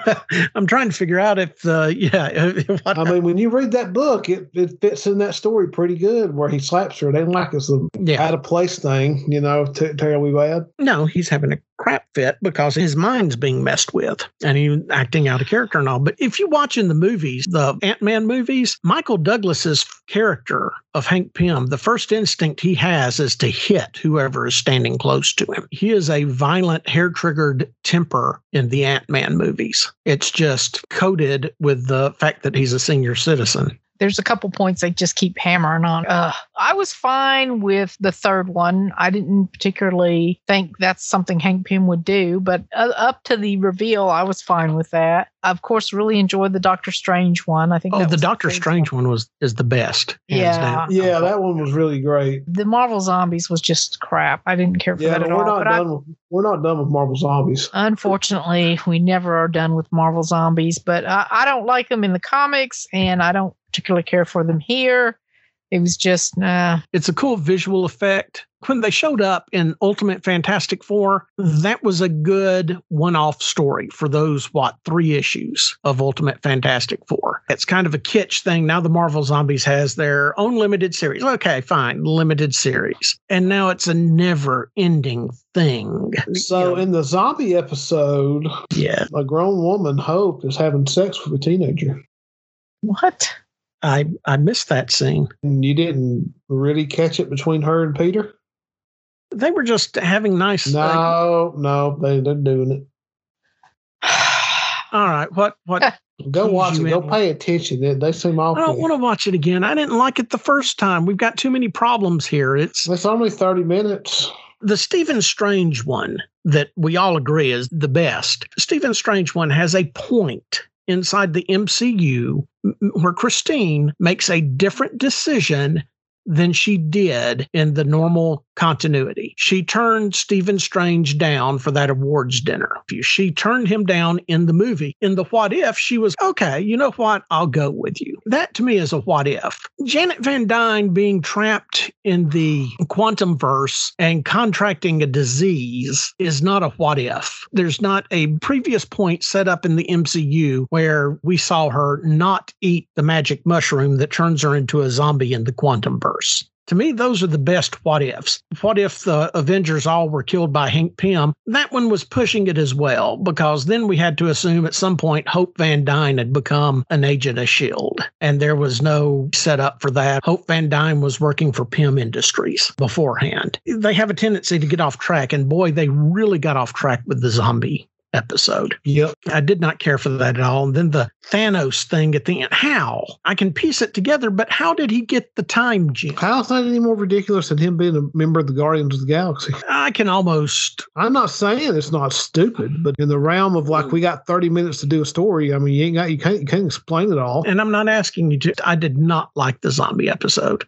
I'm trying to figure out if the yeah. I mean, when you read that book, it, it fits in that story pretty good. Where he slaps her, it ain't like it's a yeah. out of place thing, you know, t- terribly bad. No, he's having a crap fit because his mind's being messed with, and he's acting out of character and all. But if you watch in the movies, the Ant Man movies, Michael Douglas's character of Hank Pym, the first instinct he has is to hit whoever is standing close to him. He is a violent, hair triggered temper in the Ant Man movies. It's just coated with the fact that he's a senior citizen there's a couple points they just keep hammering on. Uh, I was fine with the third one. I didn't particularly think that's something Hank Pym would do, but uh, up to the reveal, I was fine with that. I, of course, really enjoyed the Doctor Strange one. I think. Oh, the Doctor the Strange one. one was is the best. Yeah, yeah, that one was really great. The Marvel Zombies was just crap. I didn't care for yeah, that at we're all. Not done I, with, we're not done with Marvel Zombies. Unfortunately, we never are done with Marvel Zombies, but I, I don't like them in the comics, and I don't particularly care for them here. It was just, nah. It's a cool visual effect. When they showed up in Ultimate Fantastic Four, that was a good one off story for those, what, three issues of Ultimate Fantastic Four. It's kind of a kitsch thing. Now the Marvel Zombies has their own limited series. Okay, fine, limited series. And now it's a never ending thing. So you in the zombie episode, yeah, a grown woman, Hope, is having sex with a teenager. What? I I missed that scene. You didn't really catch it between her and Peter. They were just having nice. No, no, they they're doing it. All right. What what Go watch it. Go pay attention. They, they seem awful. I don't want to watch it again. I didn't like it the first time. We've got too many problems here. It's it's only 30 minutes. The Stephen Strange one that we all agree is the best. Stephen Strange one has a point inside the MCU where Christine makes a different decision than she did in the normal continuity. She turned Stephen Strange down for that awards dinner. She turned him down in the movie. In the what if, she was, okay, you know what? I'll go with you. That to me is a what if. Janet Van Dyne being trapped in the quantum verse and contracting a disease is not a what if. There's not a previous point set up in the MCU where we saw her not eat the magic mushroom that turns her into a zombie in the quantum verse. To me, those are the best what ifs. What if the Avengers all were killed by Hank Pym? That one was pushing it as well, because then we had to assume at some point Hope Van Dyne had become an agent of S.H.I.E.L.D., and there was no setup for that. Hope Van Dyne was working for Pym Industries beforehand. They have a tendency to get off track, and boy, they really got off track with the zombie episode. Yep. I did not care for that at all. And then the Thanos thing at the end. How? I can piece it together, but how did he get the time gem? How's that any more ridiculous than him being a member of the Guardians of the Galaxy? I can almost. I'm not saying it's not stupid, but in the realm of like we got 30 minutes to do a story, I mean, you ain't got you can't you can't explain it all. And I'm not asking you to. I did not like the zombie episode.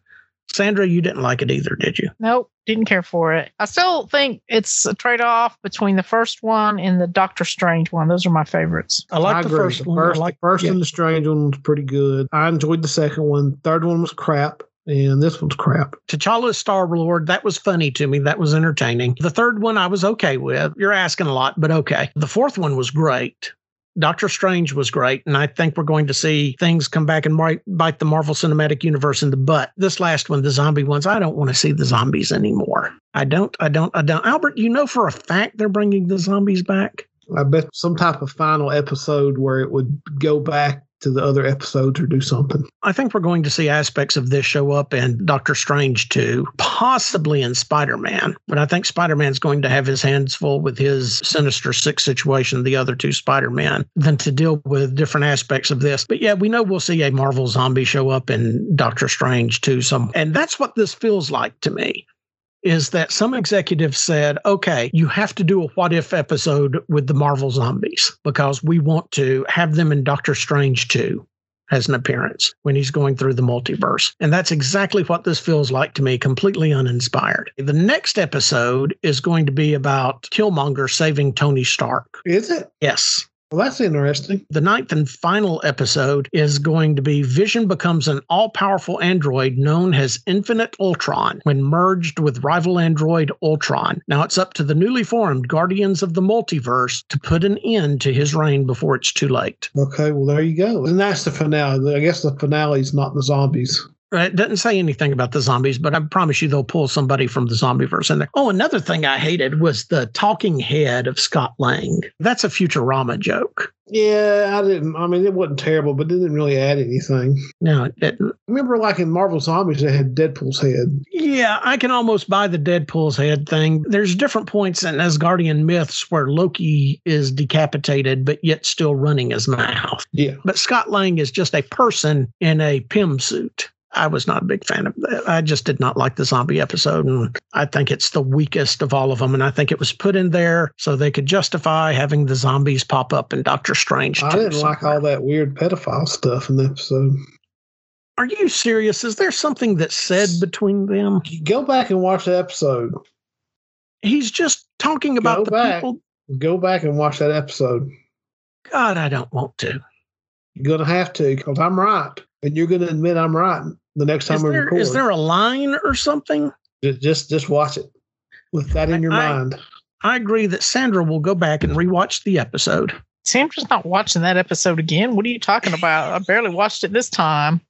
Sandra, you didn't like it either, did you? Nope, didn't care for it. I still think it's a trade off between the first one and the Doctor Strange one. Those are my favorites. I like the first the one. First, like, the first yeah. and the Strange one was pretty good. I enjoyed the second one. Third one was crap. And this one's crap. T'Challa's Star Lord, that was funny to me. That was entertaining. The third one I was okay with. You're asking a lot, but okay. The fourth one was great. Doctor Strange was great, and I think we're going to see things come back and bite, the Marvel Cinematic Universe in the butt. This last one, the zombie ones, I don't want to see the zombies anymore. I don't, I don't, I don't. Albert, you know for a fact they're bringing the zombies back? I bet some type of final episode where it would go back to the other episodes or do something. I think we're going to see aspects of this show up in Doctor Strange too, possibly in Spider Man. But I think Spider Man's going to have his hands full with his Sinister Six situation, the other two Spider Men, than to deal with different aspects of this. But yeah, we know we'll see a Marvel zombie show up in Doctor Strange too. Some, and that's what this feels like to me is that some executives said, okay, you have to do a what if episode with the Marvel zombies because we want to have them in Doctor Strange too as an appearance when he's going through the multiverse. And that's exactly what this feels like to me, completely uninspired. The next episode is going to be about Killmonger saving Tony Stark. Is it? Yes. Well, that's interesting. The ninth and final episode is going to be Vision becomes an all powerful android known as Infinite Ultron when merged with rival android Ultron. Now it's up to the newly formed Guardians of the Multiverse to put an end to his reign before it's too late. Okay, well, there you go. And that's the finale. I guess the finale is not the zombies. It doesn't say anything about the zombies, but I promise you they'll pull somebody from the zombie verse in there. Oh, another thing I hated was the talking head of Scott Lang. That's a Futurama joke. Yeah, I didn't. I mean, it wasn't terrible, but it didn't really add anything. No, it didn't. Remember, like in Marvel Zombies, they had Deadpool's head. Yeah, I can almost buy the Deadpool's head thing. There's different points in Asgardian myths where Loki is decapitated, but yet still running his mouth. Yeah. But Scott Lang is just a person in a Pym suit. I was not a big fan of that. I just did not like the zombie episode. And I think it's the weakest of all of them. And I think it was put in there so they could justify having the zombies pop up in Doctor Strange. I didn't somewhere. like all that weird pedophile stuff in the episode. Are you serious? Is there something that's said between them? Go back and watch the episode. He's just talking about Go the back. people. Go back and watch that episode. God, I don't want to. You're going to have to because I'm right. And you're going to admit I'm right the next time is we there, record. Is there a line or something? Just just watch it with that in your I, mind. I agree that Sandra will go back and rewatch the episode. Sandra's not watching that episode again. What are you talking about? I barely watched it this time.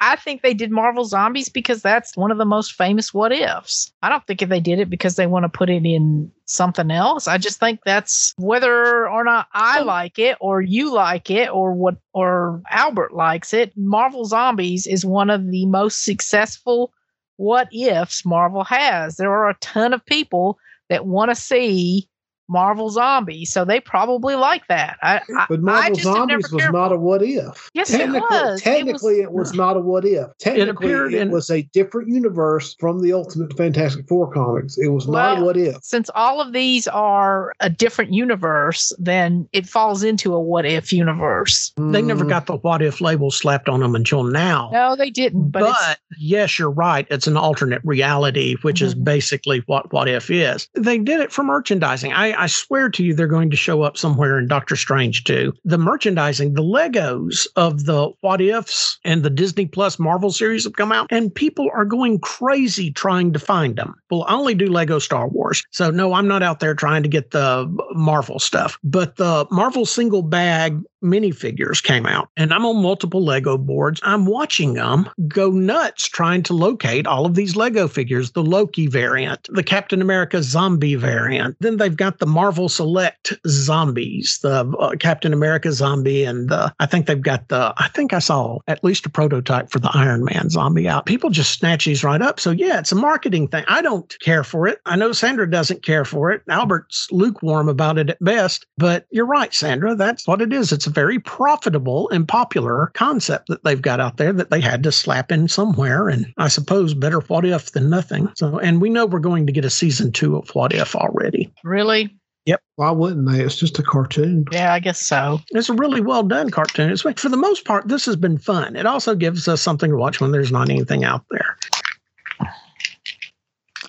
I think they did Marvel Zombies because that's one of the most famous what ifs. I don't think if they did it because they want to put it in something else. I just think that's whether or not I like it or you like it or what or Albert likes it. Marvel Zombies is one of the most successful what ifs Marvel has. There are a ton of people that want to see Marvel Zombies, so they probably like that. I, but Marvel Zombies was not a what if. Yes, technically, it was. Technically, it was, it was not a what if. Technically, it, it in, was a different universe from the Ultimate Fantastic Four comics. It was well, not a what if. Since all of these are a different universe, then it falls into a what if universe. Mm. They never got the what if label slapped on them until now. No, they didn't. But, but yes, you're right. It's an alternate reality, which mm-hmm. is basically what what if is. They did it for merchandising. I, I swear to you, they're going to show up somewhere in Doctor Strange too. The merchandising, the Legos of the what ifs and the Disney Plus Marvel series have come out, and people are going crazy trying to find them. Well, I only do Lego Star Wars, so no, I'm not out there trying to get the Marvel stuff. But the Marvel single bag minifigures came out, and I'm on multiple Lego boards. I'm watching them go nuts trying to locate all of these Lego figures the Loki variant, the Captain America zombie variant. Then they've got the Marvel Select zombies, the uh, Captain America zombie, and the, I think they've got the, I think I saw at least a prototype for the Iron Man zombie out. People just snatch these right up. So, yeah, it's a marketing thing. I don't care for it. I know Sandra doesn't care for it. Albert's lukewarm about it at best, but you're right, Sandra. That's what it is. It's a very profitable and popular concept that they've got out there that they had to slap in somewhere. And I suppose better what if than nothing. So, and we know we're going to get a season two of What If already. Really? Yep. Why wouldn't they? It's just a cartoon. Yeah, I guess so. It's a really well done cartoon. It's, for the most part, this has been fun. It also gives us something to watch when there's not anything out there.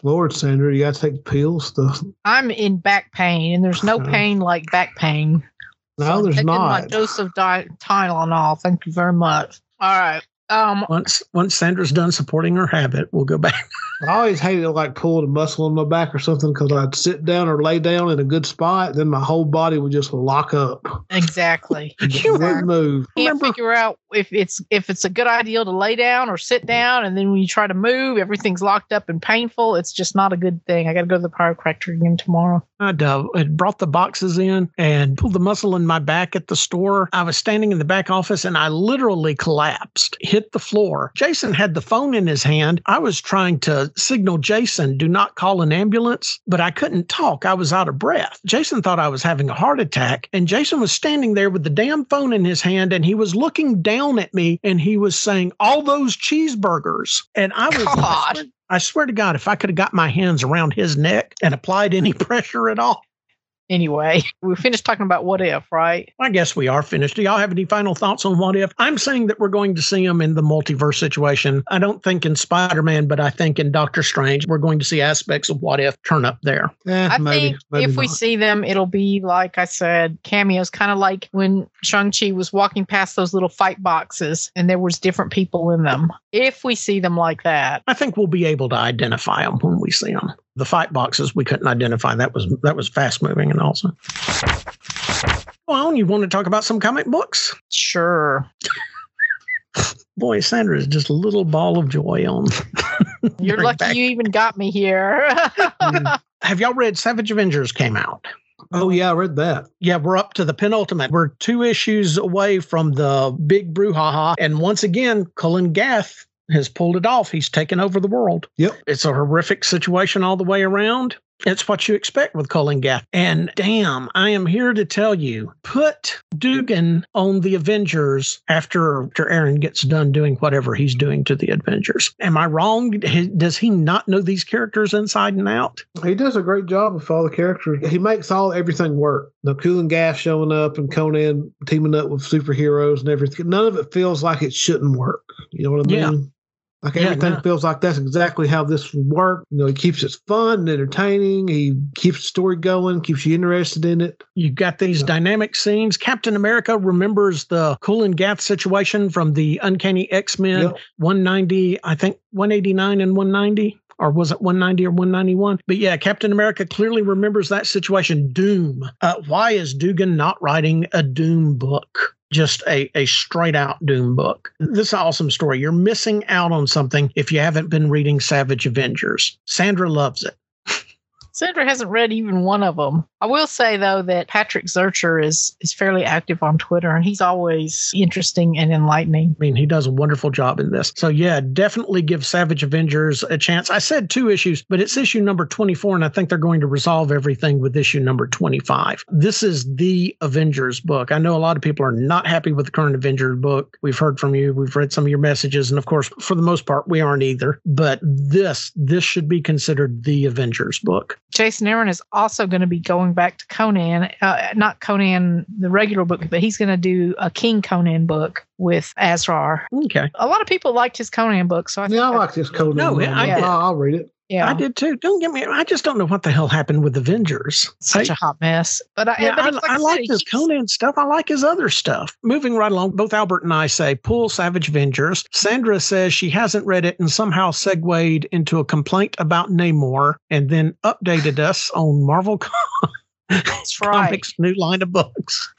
Lord, Sandra, you got to take pills. Stuff. I'm in back pain, and there's no uh-huh. pain like back pain. No, so there's not. My dose of di- Tylenol. Thank you very much. All right. Um, once once Sandra's done supporting her habit, we'll go back. I always hated like pulling a muscle in my back or something because I'd sit down or lay down in a good spot, then my whole body would just lock up. Exactly. you wouldn't move. Can't Remember, figure out if it's if it's a good idea to lay down or sit down, and then when you try to move, everything's locked up and painful. It's just not a good thing. I got to go to the chiropractor again tomorrow. Uh, I'd brought the boxes in and pulled the muscle in my back at the store. I was standing in the back office and I literally collapsed, hit the floor. Jason had the phone in his hand. I was trying to signal Jason, do not call an ambulance, but I couldn't talk. I was out of breath. Jason thought I was having a heart attack, and Jason was standing there with the damn phone in his hand and he was looking down at me and he was saying, All those cheeseburgers. And I was. I swear to God, if I could have got my hands around his neck and applied any pressure at all, anyway, we finished talking about what if, right? I guess we are finished. Do y'all have any final thoughts on what if? I'm saying that we're going to see them in the multiverse situation. I don't think in Spider Man, but I think in Doctor Strange, we're going to see aspects of what if turn up there. Eh, I maybe, think maybe if not. we see them, it'll be like I said, cameos, kind of like when Shang-Chi was walking past those little fight boxes and there was different people in them. If we see them like that, I think we'll be able to identify them when we see them the fight boxes we couldn't identify. That was that was fast moving and also. Well, you want to talk about some comic books? Sure. Boy, Sandra is just a little ball of joy on. You're lucky back. you even got me here. mm. Have y'all read Savage Avengers came out? Oh yeah, I read that. Yeah, we're up to the penultimate. We're two issues away from the big brouhaha, and once again, Kulan Gath has pulled it off. He's taken over the world. Yep. It's a horrific situation all the way around. It's what you expect with Kulan Gath. And damn, I am here to tell you put Duggan on the Avengers after, after Aaron gets done doing whatever he's doing to the Avengers. Am I wrong? Does he not know these characters inside and out? He does a great job with all the characters. He makes all everything work. The Kulan Gath showing up and Conan teaming up with superheroes and everything. None of it feels like it shouldn't work. You know what I mean? Yeah. Like yeah, everything no. feels like that's exactly how this would work. You know, he keeps it fun and entertaining. He keeps the story going, keeps you interested in it. You've got these yeah. dynamic scenes. Captain America remembers the Kulan Gath situation from the Uncanny X Men yep. 190, I think 189 and 190 or was it 190 or 191? But yeah, Captain America clearly remembers that situation. Doom. Uh, why is Duggan not writing a Doom book? Just a, a straight out Doom book. This is awesome story. You're missing out on something if you haven't been reading Savage Avengers. Sandra loves it. Sandra hasn't read even one of them. I will say though that Patrick Zircher is is fairly active on Twitter, and he's always interesting and enlightening. I mean, he does a wonderful job in this. So yeah, definitely give Savage Avengers a chance. I said two issues, but it's issue number twenty four, and I think they're going to resolve everything with issue number twenty five. This is the Avengers book. I know a lot of people are not happy with the current Avengers book. We've heard from you. We've read some of your messages, and of course, for the most part, we aren't either. But this this should be considered the Avengers book. Jason Aaron is also going to be going back to Conan, uh, not Conan the regular book, but he's going to do a King Conan book with Asrar. Okay. A lot of people liked his Conan book, so I yeah, I like this Conan. No, I, yeah. I'll read it. Yeah, I did too. Don't get me. I just don't know what the hell happened with Avengers. Such I, a hot mess. But I, yeah, but I, like, I, like his Conan stuff. I like his other stuff. Moving right along, both Albert and I say pull Savage Avengers. Sandra says she hasn't read it and somehow segued into a complaint about Namor, and then updated us on Marvel. That's right. Comics new line of books.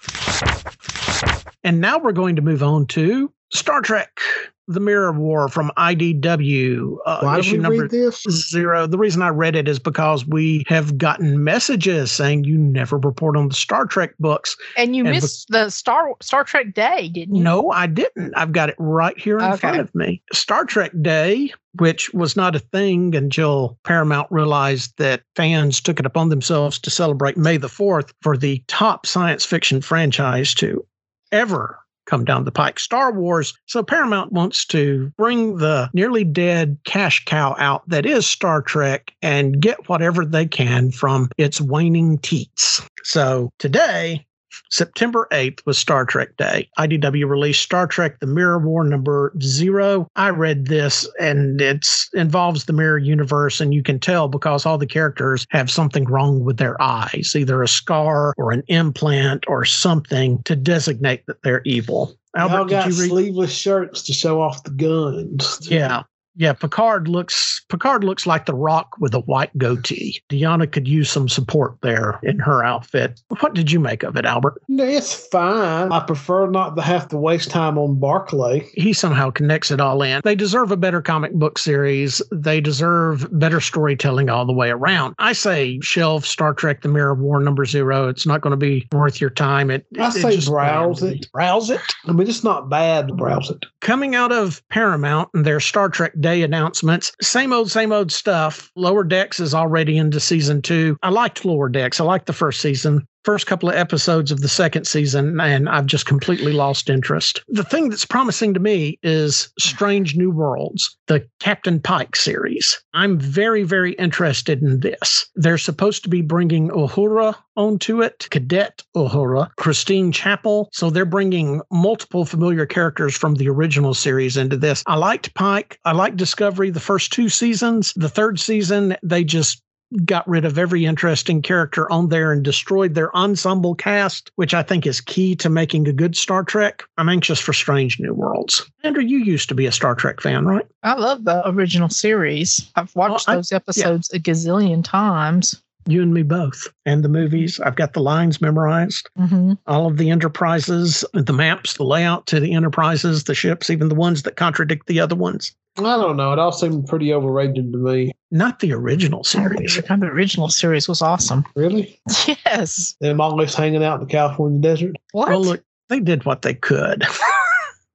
And now we're going to move on to Star Trek the Mirror of War from IDW. Uh, Why issue number zero. The reason I read it is because we have gotten messages saying you never report on the Star Trek books, and you and missed be- the Star Star Trek Day, didn't you? No, I didn't. I've got it right here in okay. front of me. Star Trek Day. Which was not a thing until Paramount realized that fans took it upon themselves to celebrate May the 4th for the top science fiction franchise to ever come down the pike. Star Wars. So Paramount wants to bring the nearly dead cash cow out that is Star Trek and get whatever they can from its waning teats. So today, September 8th was Star Trek Day. IDW released Star Trek The Mirror War number zero. I read this and it involves the mirror universe, and you can tell because all the characters have something wrong with their eyes, either a scar or an implant or something to designate that they're evil. Albert, got you read? sleeveless shirts to show off the guns. Yeah. Yeah, Picard looks Picard looks like the Rock with a white goatee. Deanna could use some support there in her outfit. What did you make of it, Albert? It's fine. I prefer not to have to waste time on Barclay. He somehow connects it all in. They deserve a better comic book series. They deserve better storytelling all the way around. I say shelf Star Trek: The Mirror of War number zero. It's not going to be worth your time. It. I it, say it browse it. Browse it. I mean, it's not bad to browse it. Coming out of Paramount and their Star Trek Day announcements. Same old, same old stuff. Lower Decks is already into season two. I liked Lower Decks. I liked the first season first couple of episodes of the second season and I've just completely lost interest. The thing that's promising to me is Strange New Worlds, the Captain Pike series. I'm very, very interested in this. They're supposed to be bringing Uhura onto it, Cadet Uhura, Christine Chapel. So they're bringing multiple familiar characters from the original series into this. I liked Pike. I liked Discovery the first two seasons. The third season, they just got rid of every interesting character on there and destroyed their ensemble cast, which I think is key to making a good Star Trek. I'm anxious for Strange New Worlds. Andrew, you used to be a Star Trek fan, right? I love the original series. I've watched well, those I, episodes yeah. a gazillion times. You and me both. And the movies. I've got the lines memorized. Mm-hmm. All of the enterprises, the maps, the layout to the enterprises, the ships, even the ones that contradict the other ones. I don't know. It all seemed pretty overrated to me. Not the original series. The original series was awesome. Really? Yes. Them always hanging out in the California desert. What? Well, look, they did what they could.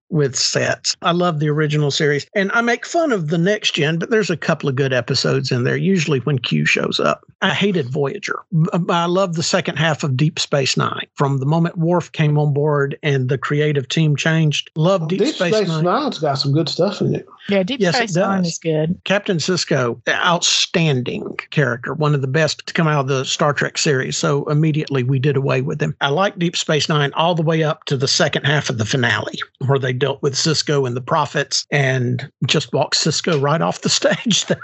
with sets. I love the original series. And I make fun of the next gen, but there's a couple of good episodes in there, usually when Q shows up. I hated Voyager. Um, I love the second half of Deep Space Nine. From the moment Worf came on board and the creative team changed, love Deep, Deep Space, Space Nine. Nine's got some good stuff in it. Yeah, Deep yes, Space Nine is good. Captain Sisko, outstanding character, one of the best to come out of the Star Trek series. So immediately we did away with him. I like Deep Space Nine all the way up to the second half of the finale, where they dealt with Sisko and the prophets and just walked Sisko right off the stage there.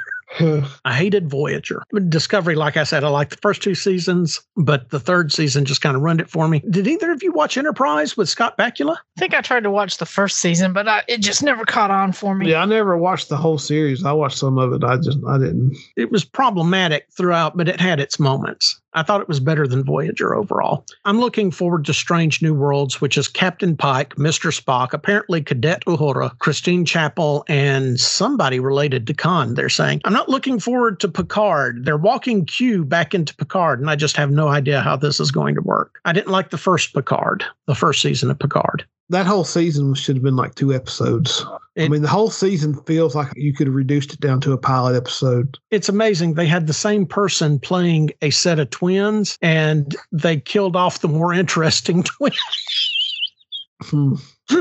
I hated Voyager. Discovery, like I said, I liked the first two seasons, but the third season just kind of ruined it for me. Did either of you watch Enterprise with Scott Bakula? I think I tried to watch the first season, but I, it just never caught on for me. Yeah, I never watched the whole series. I watched some of it. I just, I didn't. It was problematic throughout, but it had its moments. I thought it was better than Voyager overall. I'm looking forward to Strange New Worlds, which is Captain Pike, Mr. Spock, apparently Cadet Uhura, Christine Chapel, and somebody related to Khan, they're saying. I'm not looking forward to Picard. They're walking Q back into Picard, and I just have no idea how this is going to work. I didn't like the first Picard, the first season of Picard that whole season should have been like two episodes. It, I mean, the whole season feels like you could have reduced it down to a pilot episode. It's amazing. They had the same person playing a set of twins, and they killed off the more interesting twins. Hmm.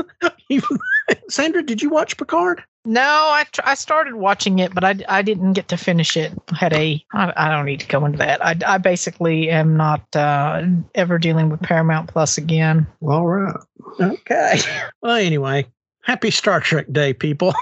Sandra, did you watch Picard? No, I, tr- I started watching it, but I, I didn't get to finish it. I had a I, I don't need to go into that. I, I basically am not uh, ever dealing with Paramount Plus again. All right. Okay. Well, anyway, happy Star Trek Day, people.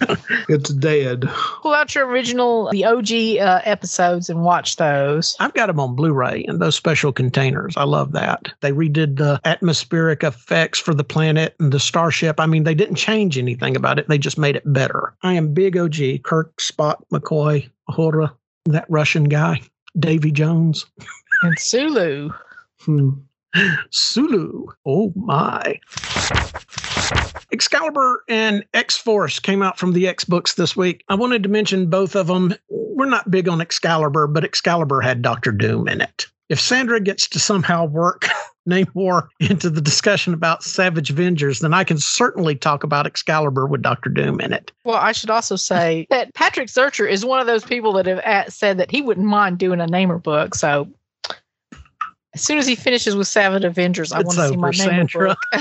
it's dead. Pull out your original, the OG uh, episodes and watch those. I've got them on Blu-ray in those special containers. I love that. They redid the atmospheric effects for the planet and the starship. I mean, they didn't change anything about it. They just made it better. I am big OG. Kirk, Spock, McCoy, Uhura, that Russian guy, Davy Jones, and Sulu. Hmm. Sulu. Oh my. Excalibur and X Force came out from the X books this week. I wanted to mention both of them. We're not big on Excalibur, but Excalibur had Doctor Doom in it. If Sandra gets to somehow work Namor into the discussion about Savage Avengers, then I can certainly talk about Excalibur with Doctor Doom in it. Well, I should also say that Patrick Zircher is one of those people that have uh, said that he wouldn't mind doing a Namor book. So as soon as he finishes with Savage Avengers, I want to see my name book.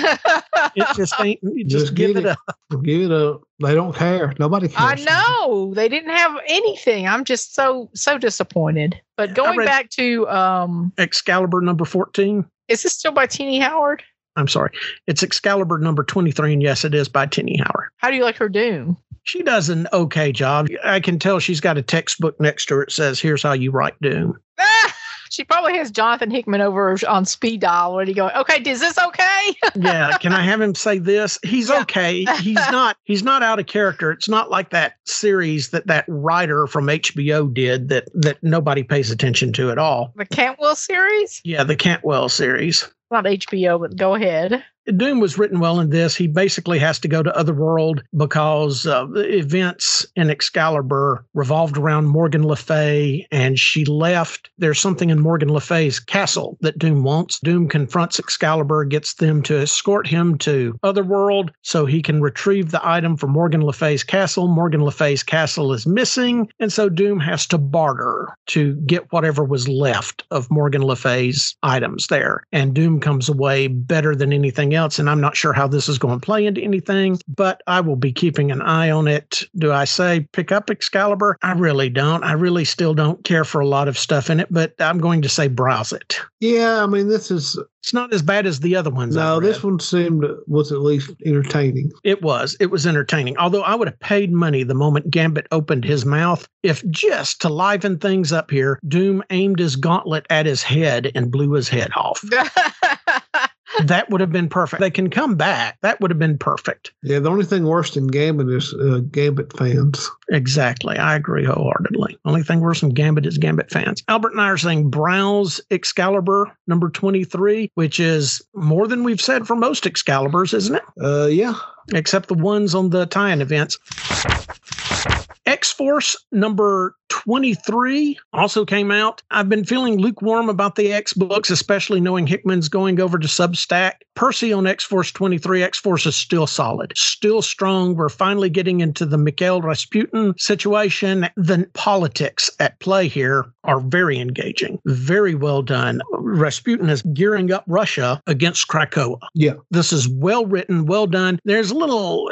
it just ain't. Just, just give it, it up. Give it up. They don't care. Nobody cares. I know they didn't have anything. I'm just so so disappointed. But going back to um Excalibur number fourteen. Is this still by Tini Howard? I'm sorry. It's Excalibur number 23, and yes, it is by Tini Howard. How do you like her doom? She does an okay job. I can tell she's got a textbook next to her. It says, Here's how you write doom. She probably has Jonathan Hickman over on speed dial where he go, okay, is this okay? yeah. Can I have him say this? He's yeah. okay. He's not, he's not out of character. It's not like that series that that writer from HBO did that, that nobody pays attention to at all. The Cantwell series? Yeah. The Cantwell series. Not HBO, but go ahead. Doom was written well in this. He basically has to go to Otherworld because uh, events in Excalibur revolved around Morgan Le Fay, and she left. There's something in Morgan Le Fay's castle that Doom wants. Doom confronts Excalibur, gets them to escort him to Otherworld so he can retrieve the item from Morgan Le Fay's castle. Morgan Le Fay's castle is missing, and so Doom has to barter to get whatever was left of Morgan Le Fay's items there. And Doom comes away better than anything else. And I'm not sure how this is going to play into anything, but I will be keeping an eye on it. Do I say pick up Excalibur? I really don't. I really still don't care for a lot of stuff in it, but I'm going to say browse it. Yeah, I mean, this is it's not as bad as the other ones. No, this one seemed was at least entertaining. It was. It was entertaining. Although I would have paid money the moment Gambit opened his mouth if just to liven things up here, Doom aimed his gauntlet at his head and blew his head off. that would have been perfect. They can come back. That would have been perfect. Yeah, the only thing worse than Gambit is uh, Gambit fans. Exactly. I agree wholeheartedly. Only thing worse than Gambit is Gambit fans. Albert and I are saying browse Excalibur number 23, which is more than we've said for most Excaliburs, isn't it? Uh, yeah. Except the ones on the tie-in events. X Force number 23 also came out. I've been feeling lukewarm about the X books, especially knowing Hickman's going over to Substack. Percy on X Force 23, X Force is still solid, still strong. We're finally getting into the Mikhail Rasputin situation. The politics at play here are very engaging, very well done. Rasputin is gearing up Russia against Krakoa. Yeah. This is well written, well done. There's a little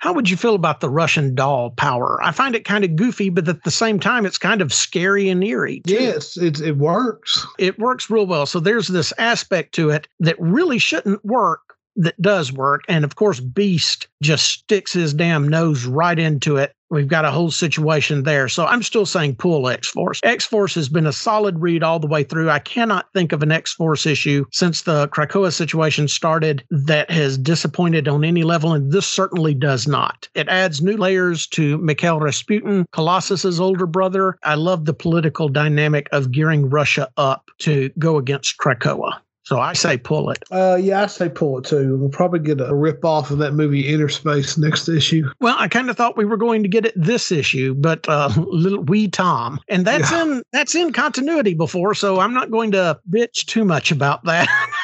how would you feel about the Russian doll power? I find it kind of goofy, but at the same time, it's kind of scary and eerie. Too. Yes, it, it works. It works real well. So there's this aspect to it that really shouldn't work that does work. And of course, Beast just sticks his damn nose right into it. We've got a whole situation there. So I'm still saying pull X Force. X Force has been a solid read all the way through. I cannot think of an X Force issue since the Krakoa situation started that has disappointed on any level, and this certainly does not. It adds new layers to Mikhail Rasputin, Colossus's older brother. I love the political dynamic of gearing Russia up to go against Krakoa. So I say pull it. Uh, yeah, I say pull it too. We'll probably get a rip off of that movie Inner Space next issue. Well, I kind of thought we were going to get it this issue, but uh, little wee Tom, and that's yeah. in that's in continuity before, so I'm not going to bitch too much about that.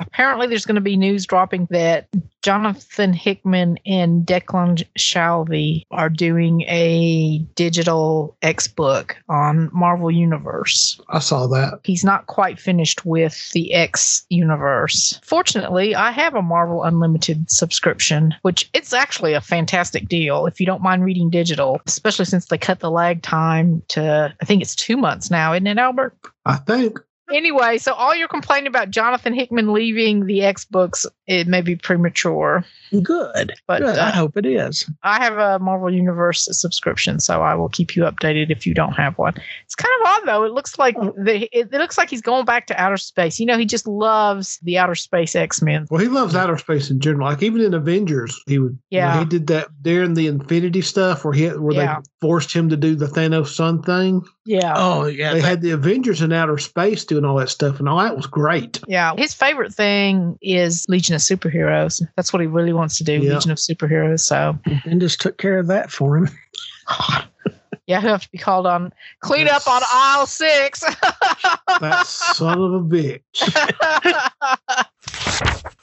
apparently there's going to be news dropping that Jonathan Hickman and Declan Shalvey are doing a digital X book on Marvel Universe. I saw that. He's not quite finished with the X universe. Fortunately, I have a Marvel Unlimited subscription, which it's actually a fantastic deal if you don't mind reading digital, especially since they cut the lag time to I think it's 2 months now, isn't it Albert? I think Anyway, so all you're complaining about Jonathan Hickman leaving the X books, it may be premature. Good. But Good. Uh, I hope it is. I have a Marvel Universe subscription, so I will keep you updated if you don't have one. It's kind of odd though. It looks like oh. the, it, it looks like he's going back to outer space. You know, he just loves the outer space X Men. Well, he loves outer space in general. Like even in Avengers, he would. Yeah. You know, he did that during the Infinity stuff where he where yeah. they forced him to do the Thanos sun thing. Yeah. Oh yeah. They that, had the Avengers in outer space doing all that stuff, and all that was great. Yeah. His favorite thing is Legion of Superheroes. That's what he really wants to do. Yep. Legion of Superheroes. So and just took care of that for him. yeah, he'll have to be called on clean That's, up on aisle six. that son of a bitch.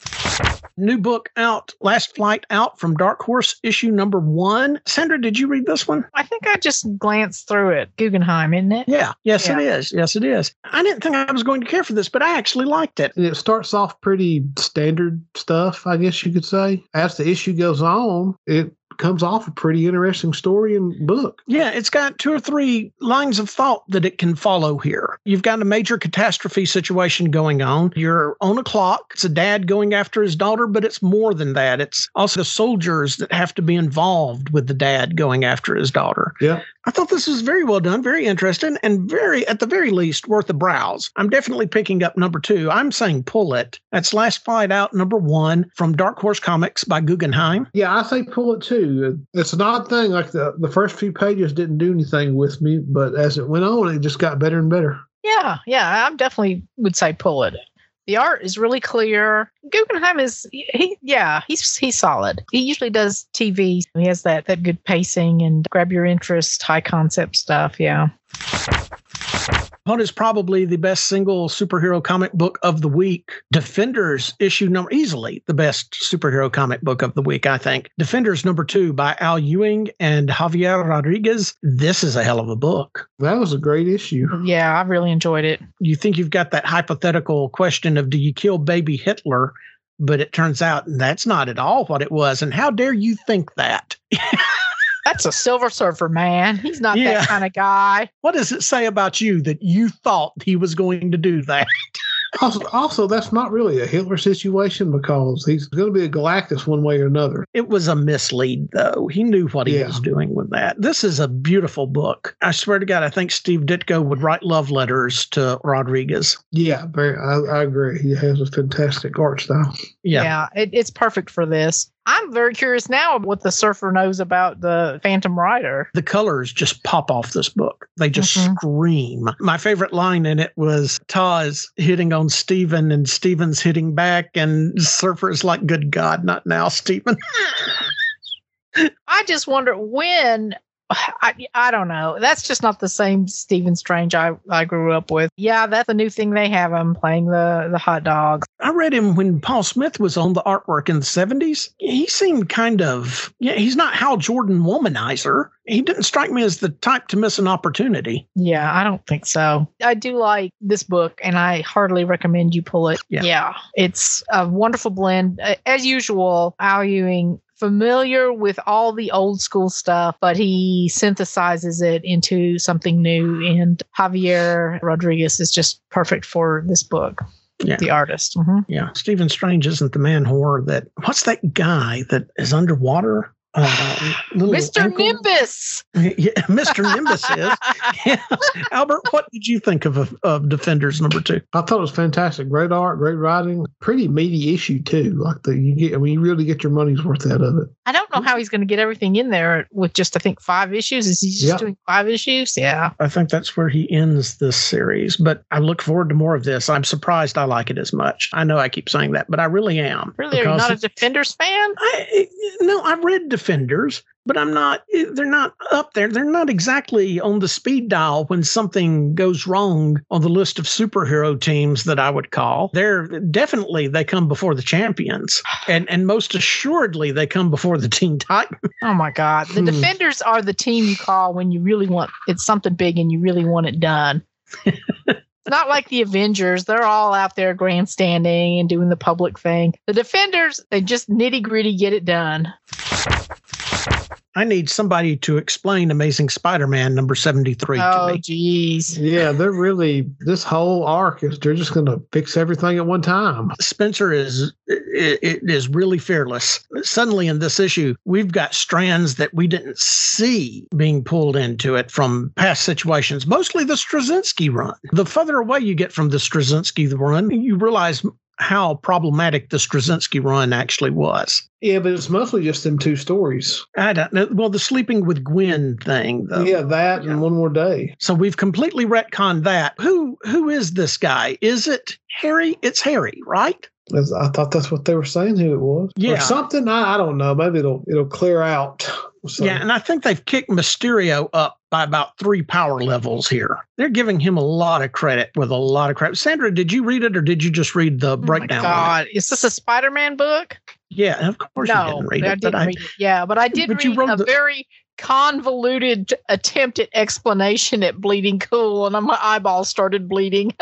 new book out, Last Flight Out from Dark Horse, issue number one. Sandra, did you read this one? I think I just glanced through it. Guggenheim, isn't it? Yeah. Yes, yeah. it is. Yes, it is. I didn't think I was going to care for this, but I actually liked it. It starts off pretty standard stuff, I guess you could say. As the issue goes on, it comes off a pretty interesting story and book. Yeah, it's got two or three lines of thought that it can follow here. You've got a major catastrophe situation going on. You're on a clock. It's a dad going after his daughter, but it's more than that. It's also the soldiers that have to be involved with the dad going after his daughter. Yeah. I thought this was very well done, very interesting, and very, at the very least, worth a browse. I'm definitely picking up number two. I'm saying pull it. That's Last Flight Out number one from Dark Horse Comics by Guggenheim. Yeah, I say pull it too. It's an odd thing. Like the, the first few pages didn't do anything with me, but as it went on, it just got better and better. Yeah, yeah, I definitely would say pull it. The art is really clear. Guggenheim is he yeah, he's he's solid. He usually does TV. He has that that good pacing and grab your interest, high concept stuff, yeah. What is probably the best single superhero comic book of the week? Defenders issue number easily the best superhero comic book of the week, I think. Defenders number two by Al Ewing and Javier Rodriguez. This is a hell of a book. That was a great issue. Yeah, I really enjoyed it. You think you've got that hypothetical question of do you kill baby Hitler? But it turns out that's not at all what it was. And how dare you think that? That's a Silver Surfer, man. He's not yeah. that kind of guy. What does it say about you that you thought he was going to do that? also, also, that's not really a Hitler situation because he's going to be a Galactus one way or another. It was a mislead, though. He knew what he yeah. was doing with that. This is a beautiful book. I swear to God, I think Steve Ditko would write love letters to Rodriguez. Yeah, very. I, I agree. He has a fantastic art style. Yeah, yeah it, it's perfect for this. I'm very curious now what the surfer knows about the Phantom Rider. The colors just pop off this book. They just mm-hmm. scream. My favorite line in it was Taz hitting on Steven and Steven's hitting back, and Surfer's like, Good God, not now, Steven. I just wonder when I, I don't know. That's just not the same Stephen Strange I, I grew up with. Yeah, that's a new thing they have him playing the, the hot dogs. I read him when Paul Smith was on the artwork in the 70s. He seemed kind of, yeah, he's not Hal Jordan womanizer. He didn't strike me as the type to miss an opportunity. Yeah, I don't think so. I do like this book and I heartily recommend you pull it. Yeah. yeah it's a wonderful blend. As usual, Al Ewing familiar with all the old school stuff, but he synthesizes it into something new. And Javier Rodriguez is just perfect for this book. yeah. the artist. Mm-hmm. Yeah, Stephen Strange isn't the man whore that. What's that guy that is underwater? Uh, Mr. Ankle? Nimbus. Yeah, Mr. Nimbus is. Yeah. Albert, what did you think of, of Defenders number two? I thought it was fantastic. Great art, great writing, pretty meaty issue too. Like the you get, I mean, you really get your money's worth out of it. I don't know how he's going to get everything in there with just I think five issues. Is he just yep. doing five issues? Yeah. I think that's where he ends this series. But I look forward to more of this. I'm surprised I like it as much. I know I keep saying that, but I really am. Really, are you not a Defenders fan? I, no, I've read defenders, but I'm not, they're not up there. They're not exactly on the speed dial when something goes wrong on the list of superhero teams that I would call. They're definitely, they come before the champions. And, and most assuredly, they come before the Teen Titans. Oh my God. The hmm. defenders are the team you call when you really want, it's something big and you really want it done. not like the Avengers. They're all out there grandstanding and doing the public thing. The Defenders, they just nitty gritty get it done. I need somebody to explain Amazing Spider-Man number seventy-three oh, to me. jeez. Yeah, they're really this whole arc is they're just going to fix everything at one time. Spencer is it, it is really fearless. Suddenly in this issue, we've got strands that we didn't see being pulled into it from past situations. Mostly the Straczynski run. The further away you get from the Straczynski run, you realize how problematic the Straczynski run actually was. Yeah, but it's mostly just them two stories. I don't know. Well, the sleeping with Gwen thing, though. Yeah, that yeah. and one more day. So we've completely retconned that. Who who is this guy? Is it Harry? It's Harry, right? I thought that's what they were saying who it was. Yeah. Or something. I, I don't know. Maybe it'll it'll clear out. So. Yeah, and I think they've kicked Mysterio up by about three power levels here. They're giving him a lot of credit with a lot of credit. Sandra, did you read it or did you just read the oh breakdown? Oh God, is this a Spider-Man book? Yeah, of course no, you didn't read it. I didn't but read I, it. Yeah, but I did but read a the, very convoluted attempt at explanation at Bleeding Cool, and my eyeballs started bleeding.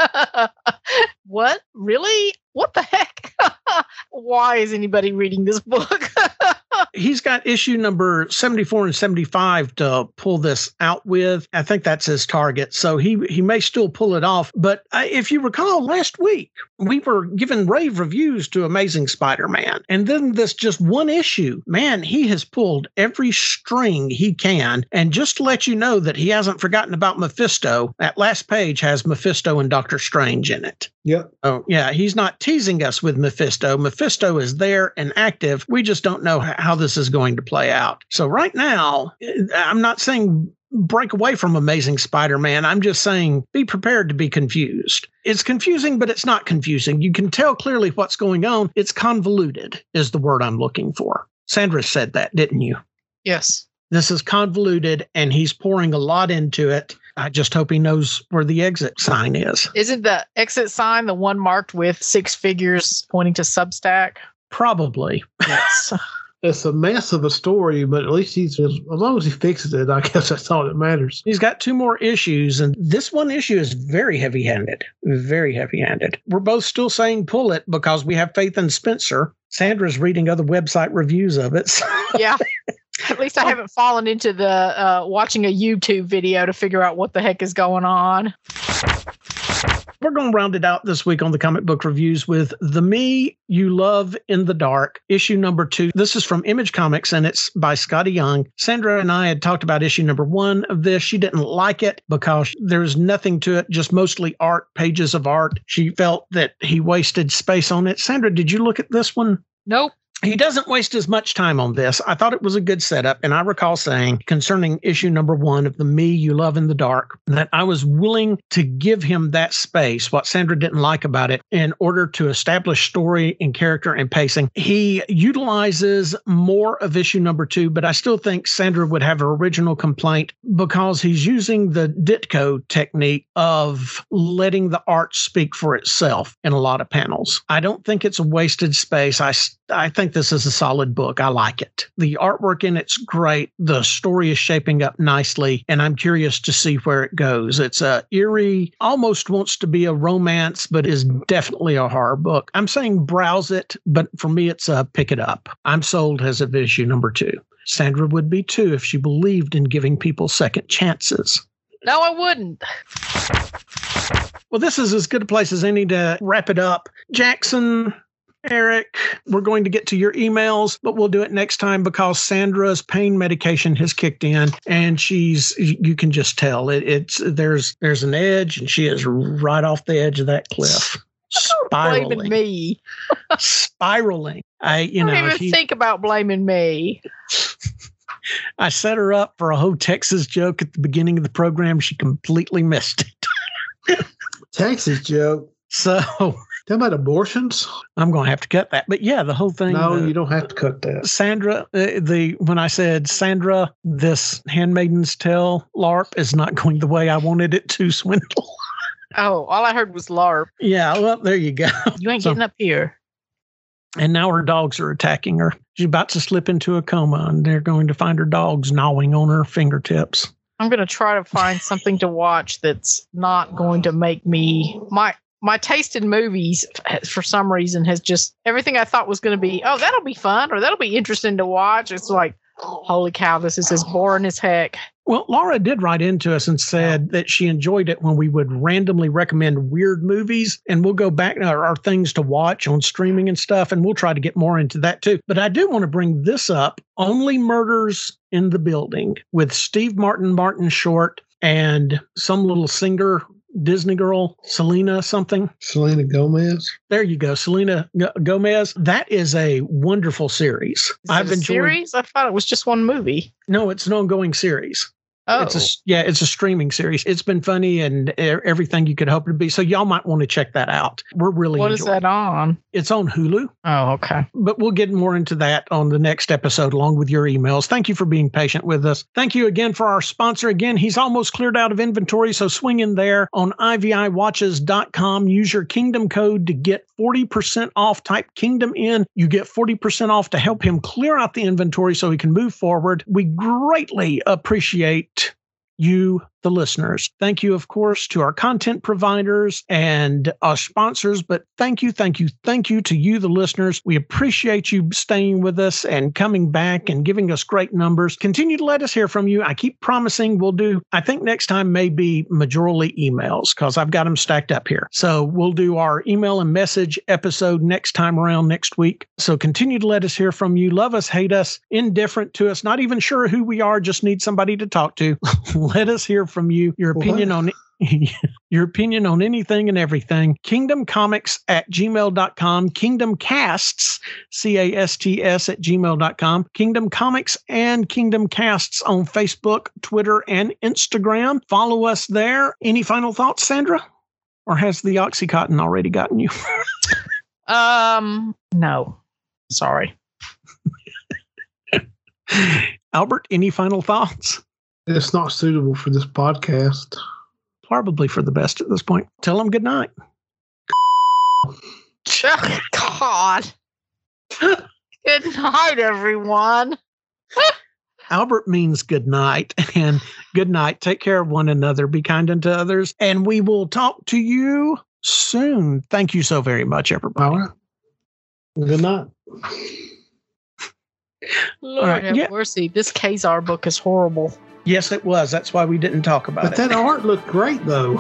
what? Really? What the heck? Why is anybody reading this book? He's got issue number 74 and 75 to pull this out with. I think that's his target. So he, he may still pull it off. But uh, if you recall, last week we were given rave reviews to Amazing Spider Man. And then this just one issue, man, he has pulled every string he can. And just to let you know that he hasn't forgotten about Mephisto, that last page has Mephisto and Doctor Strange in it. Yep. Oh, yeah. He's not teasing us with Mephisto. Mephisto is there and active. We just don't know how this is going to play out. So, right now, eh, I'm not saying break away from Amazing Spider Man. I'm just saying be prepared to be confused. It's confusing, but it's not confusing. You can tell clearly what's going on. It's convoluted, is the word I'm looking for. Sandra said that, didn't you? Yes. This is convoluted, and he's pouring a lot into it. I just hope he knows where the exit sign is. Isn't the exit sign the one marked with six figures pointing to Substack? Probably. Yes. it's a mess of a story, but at least he's as long as he fixes it, I guess that's all that matters. He's got two more issues, and this one issue is very heavy handed. Very heavy handed. We're both still saying pull it because we have faith in Spencer. Sandra's reading other website reviews of it. So. Yeah. At least I haven't fallen into the uh, watching a YouTube video to figure out what the heck is going on. We're going to round it out this week on the comic book reviews with The Me You Love in the Dark, issue number two. This is from Image Comics and it's by Skottie Young. Sandra and I had talked about issue number one of this. She didn't like it because there's nothing to it, just mostly art, pages of art. She felt that he wasted space on it. Sandra, did you look at this one? Nope he doesn't waste as much time on this. I thought it was a good setup. And I recall saying concerning issue number one of the Me You Love in the Dark that I was willing to give him that space, what Sandra didn't like about it, in order to establish story and character and pacing. He utilizes more of issue number two, but I still think Sandra would have an original complaint because he's using the Ditko technique of letting the art speak for itself in a lot of panels. I don't think it's a wasted space. I, I think this is a solid book. I like it. The artwork in it's great. The story is shaping up nicely, and I'm curious to see where it goes. It's a eerie, almost wants to be a romance, but is definitely a horror book. I'm saying browse it, but for me, it's a pick it up. I'm sold as of issue number two. Sandra would be too if she believed in giving people second chances. No, I wouldn't. Well, this is as good a place as any to wrap it up. Jackson, Eric, we're going to get to your emails, but we'll do it next time because Sandra's pain medication has kicked in and she's you can just tell it, it's there's there's an edge and she is right off the edge of that cliff. Spiraling. Blaming me. spiraling. I you Don't know even think about blaming me. I set her up for a whole Texas joke at the beginning of the program. She completely missed it. Texas joke. So Talking about abortions? I'm going to have to cut that. But yeah, the whole thing. No, the, you don't have to cut that. Sandra, uh, the when I said Sandra, this Handmaiden's Tale LARP is not going the way I wanted it to, Swindle. Oh, all I heard was LARP. Yeah, well, there you go. You ain't so, getting up here. And now her dogs are attacking her. She's about to slip into a coma, and they're going to find her dogs gnawing on her fingertips. I'm going to try to find something to watch that's not going to make me my my taste in movies uh, for some reason has just everything I thought was going to be, oh, that'll be fun or that'll be interesting to watch. It's like, holy cow, this is as boring as heck. Well, Laura did write into us and said that she enjoyed it when we would randomly recommend weird movies, and we'll go back to our, our things to watch on streaming and stuff, and we'll try to get more into that too. But I do want to bring this up Only Murders in the Building with Steve Martin, Martin Short, and some little singer Disney girl, Selena something. Selena Gomez. There you go, Selena G- Gomez. That is a wonderful series. Is I've enjoyed. Series? I thought it was just one movie. No, it's an ongoing series. Oh. It's a, oh. yeah, it's a streaming series. It's been funny and everything you could hope to be. So y'all might want to check that out. We're really What is that on? It's on Hulu. Oh, okay. But we'll get more into that on the next episode along with your emails. Thank you for being patient with us. Thank you again for our sponsor. Again, he's almost cleared out of inventory, so swing in there on iviwatches.com. Use your kingdom code to get 40% off. Type kingdom in. You get 40% off to help him clear out the inventory so he can move forward. We greatly appreciate you the listeners. Thank you, of course, to our content providers and our sponsors, but thank you, thank you, thank you to you, the listeners. We appreciate you staying with us and coming back and giving us great numbers. Continue to let us hear from you. I keep promising we'll do, I think next time may be majorly emails because I've got them stacked up here. So we'll do our email and message episode next time around next week. So continue to let us hear from you. Love us, hate us, indifferent to us, not even sure who we are, just need somebody to talk to. let us hear from you, your opinion what? on your opinion on anything and everything. Kingdom Comics at gmail.com, Kingdom Casts, C A S T S at gmail.com, Kingdom Comics and Kingdom Casts on Facebook, Twitter, and Instagram. Follow us there. Any final thoughts, Sandra? Or has the Oxycontin already gotten you? um, no. Sorry. Albert, any final thoughts? It's not suitable for this podcast. Probably for the best at this point. Tell them good night. God. good night, everyone. Albert means good night and good night. Take care of one another. Be kind unto others. And we will talk to you soon. Thank you so very much, everybody. Good night. Lord right. have yeah. mercy. This Ka-Zar book is horrible. Yes, it was. That's why we didn't talk about but it. But that art looked great, though.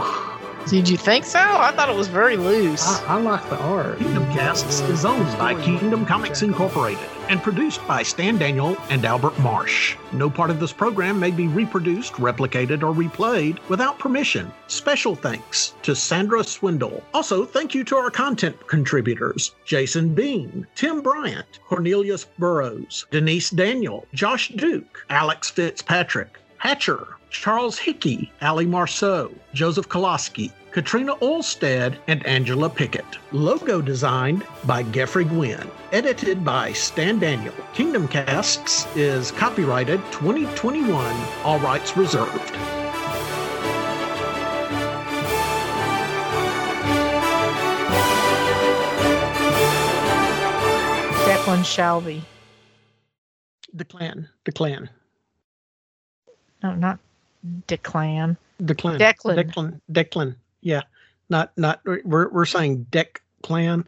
Did you think so? I thought it was very loose. I, I like the art. Kingdom Casts is owned by Kingdom Comics Incorporated and produced by Stan Daniel and Albert Marsh. No part of this program may be reproduced, replicated, or replayed without permission. Special thanks to Sandra Swindle. Also, thank you to our content contributors Jason Bean, Tim Bryant, Cornelius Burrows, Denise Daniel, Josh Duke, Alex Fitzpatrick, Hatcher, Charles Hickey, Ali Marceau, Joseph Koloski, Katrina Olstead, and Angela Pickett. Logo designed by Geoffrey Gwynn. Edited by Stan Daniel. Kingdom Casts is copyrighted 2021, all rights reserved. Declan Shalvey. The clan. The clan. No, not Declan. Declan. Declan. Declan. Declan. Yeah. Not not we're we're saying Declan.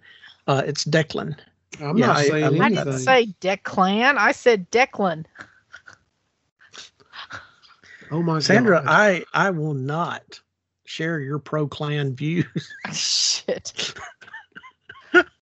Uh it's Declan. I'm yeah, not saying I, I, I didn't say Declan. I said Declan. Oh my Sandra, God. I I will not share your pro clan views. Shit.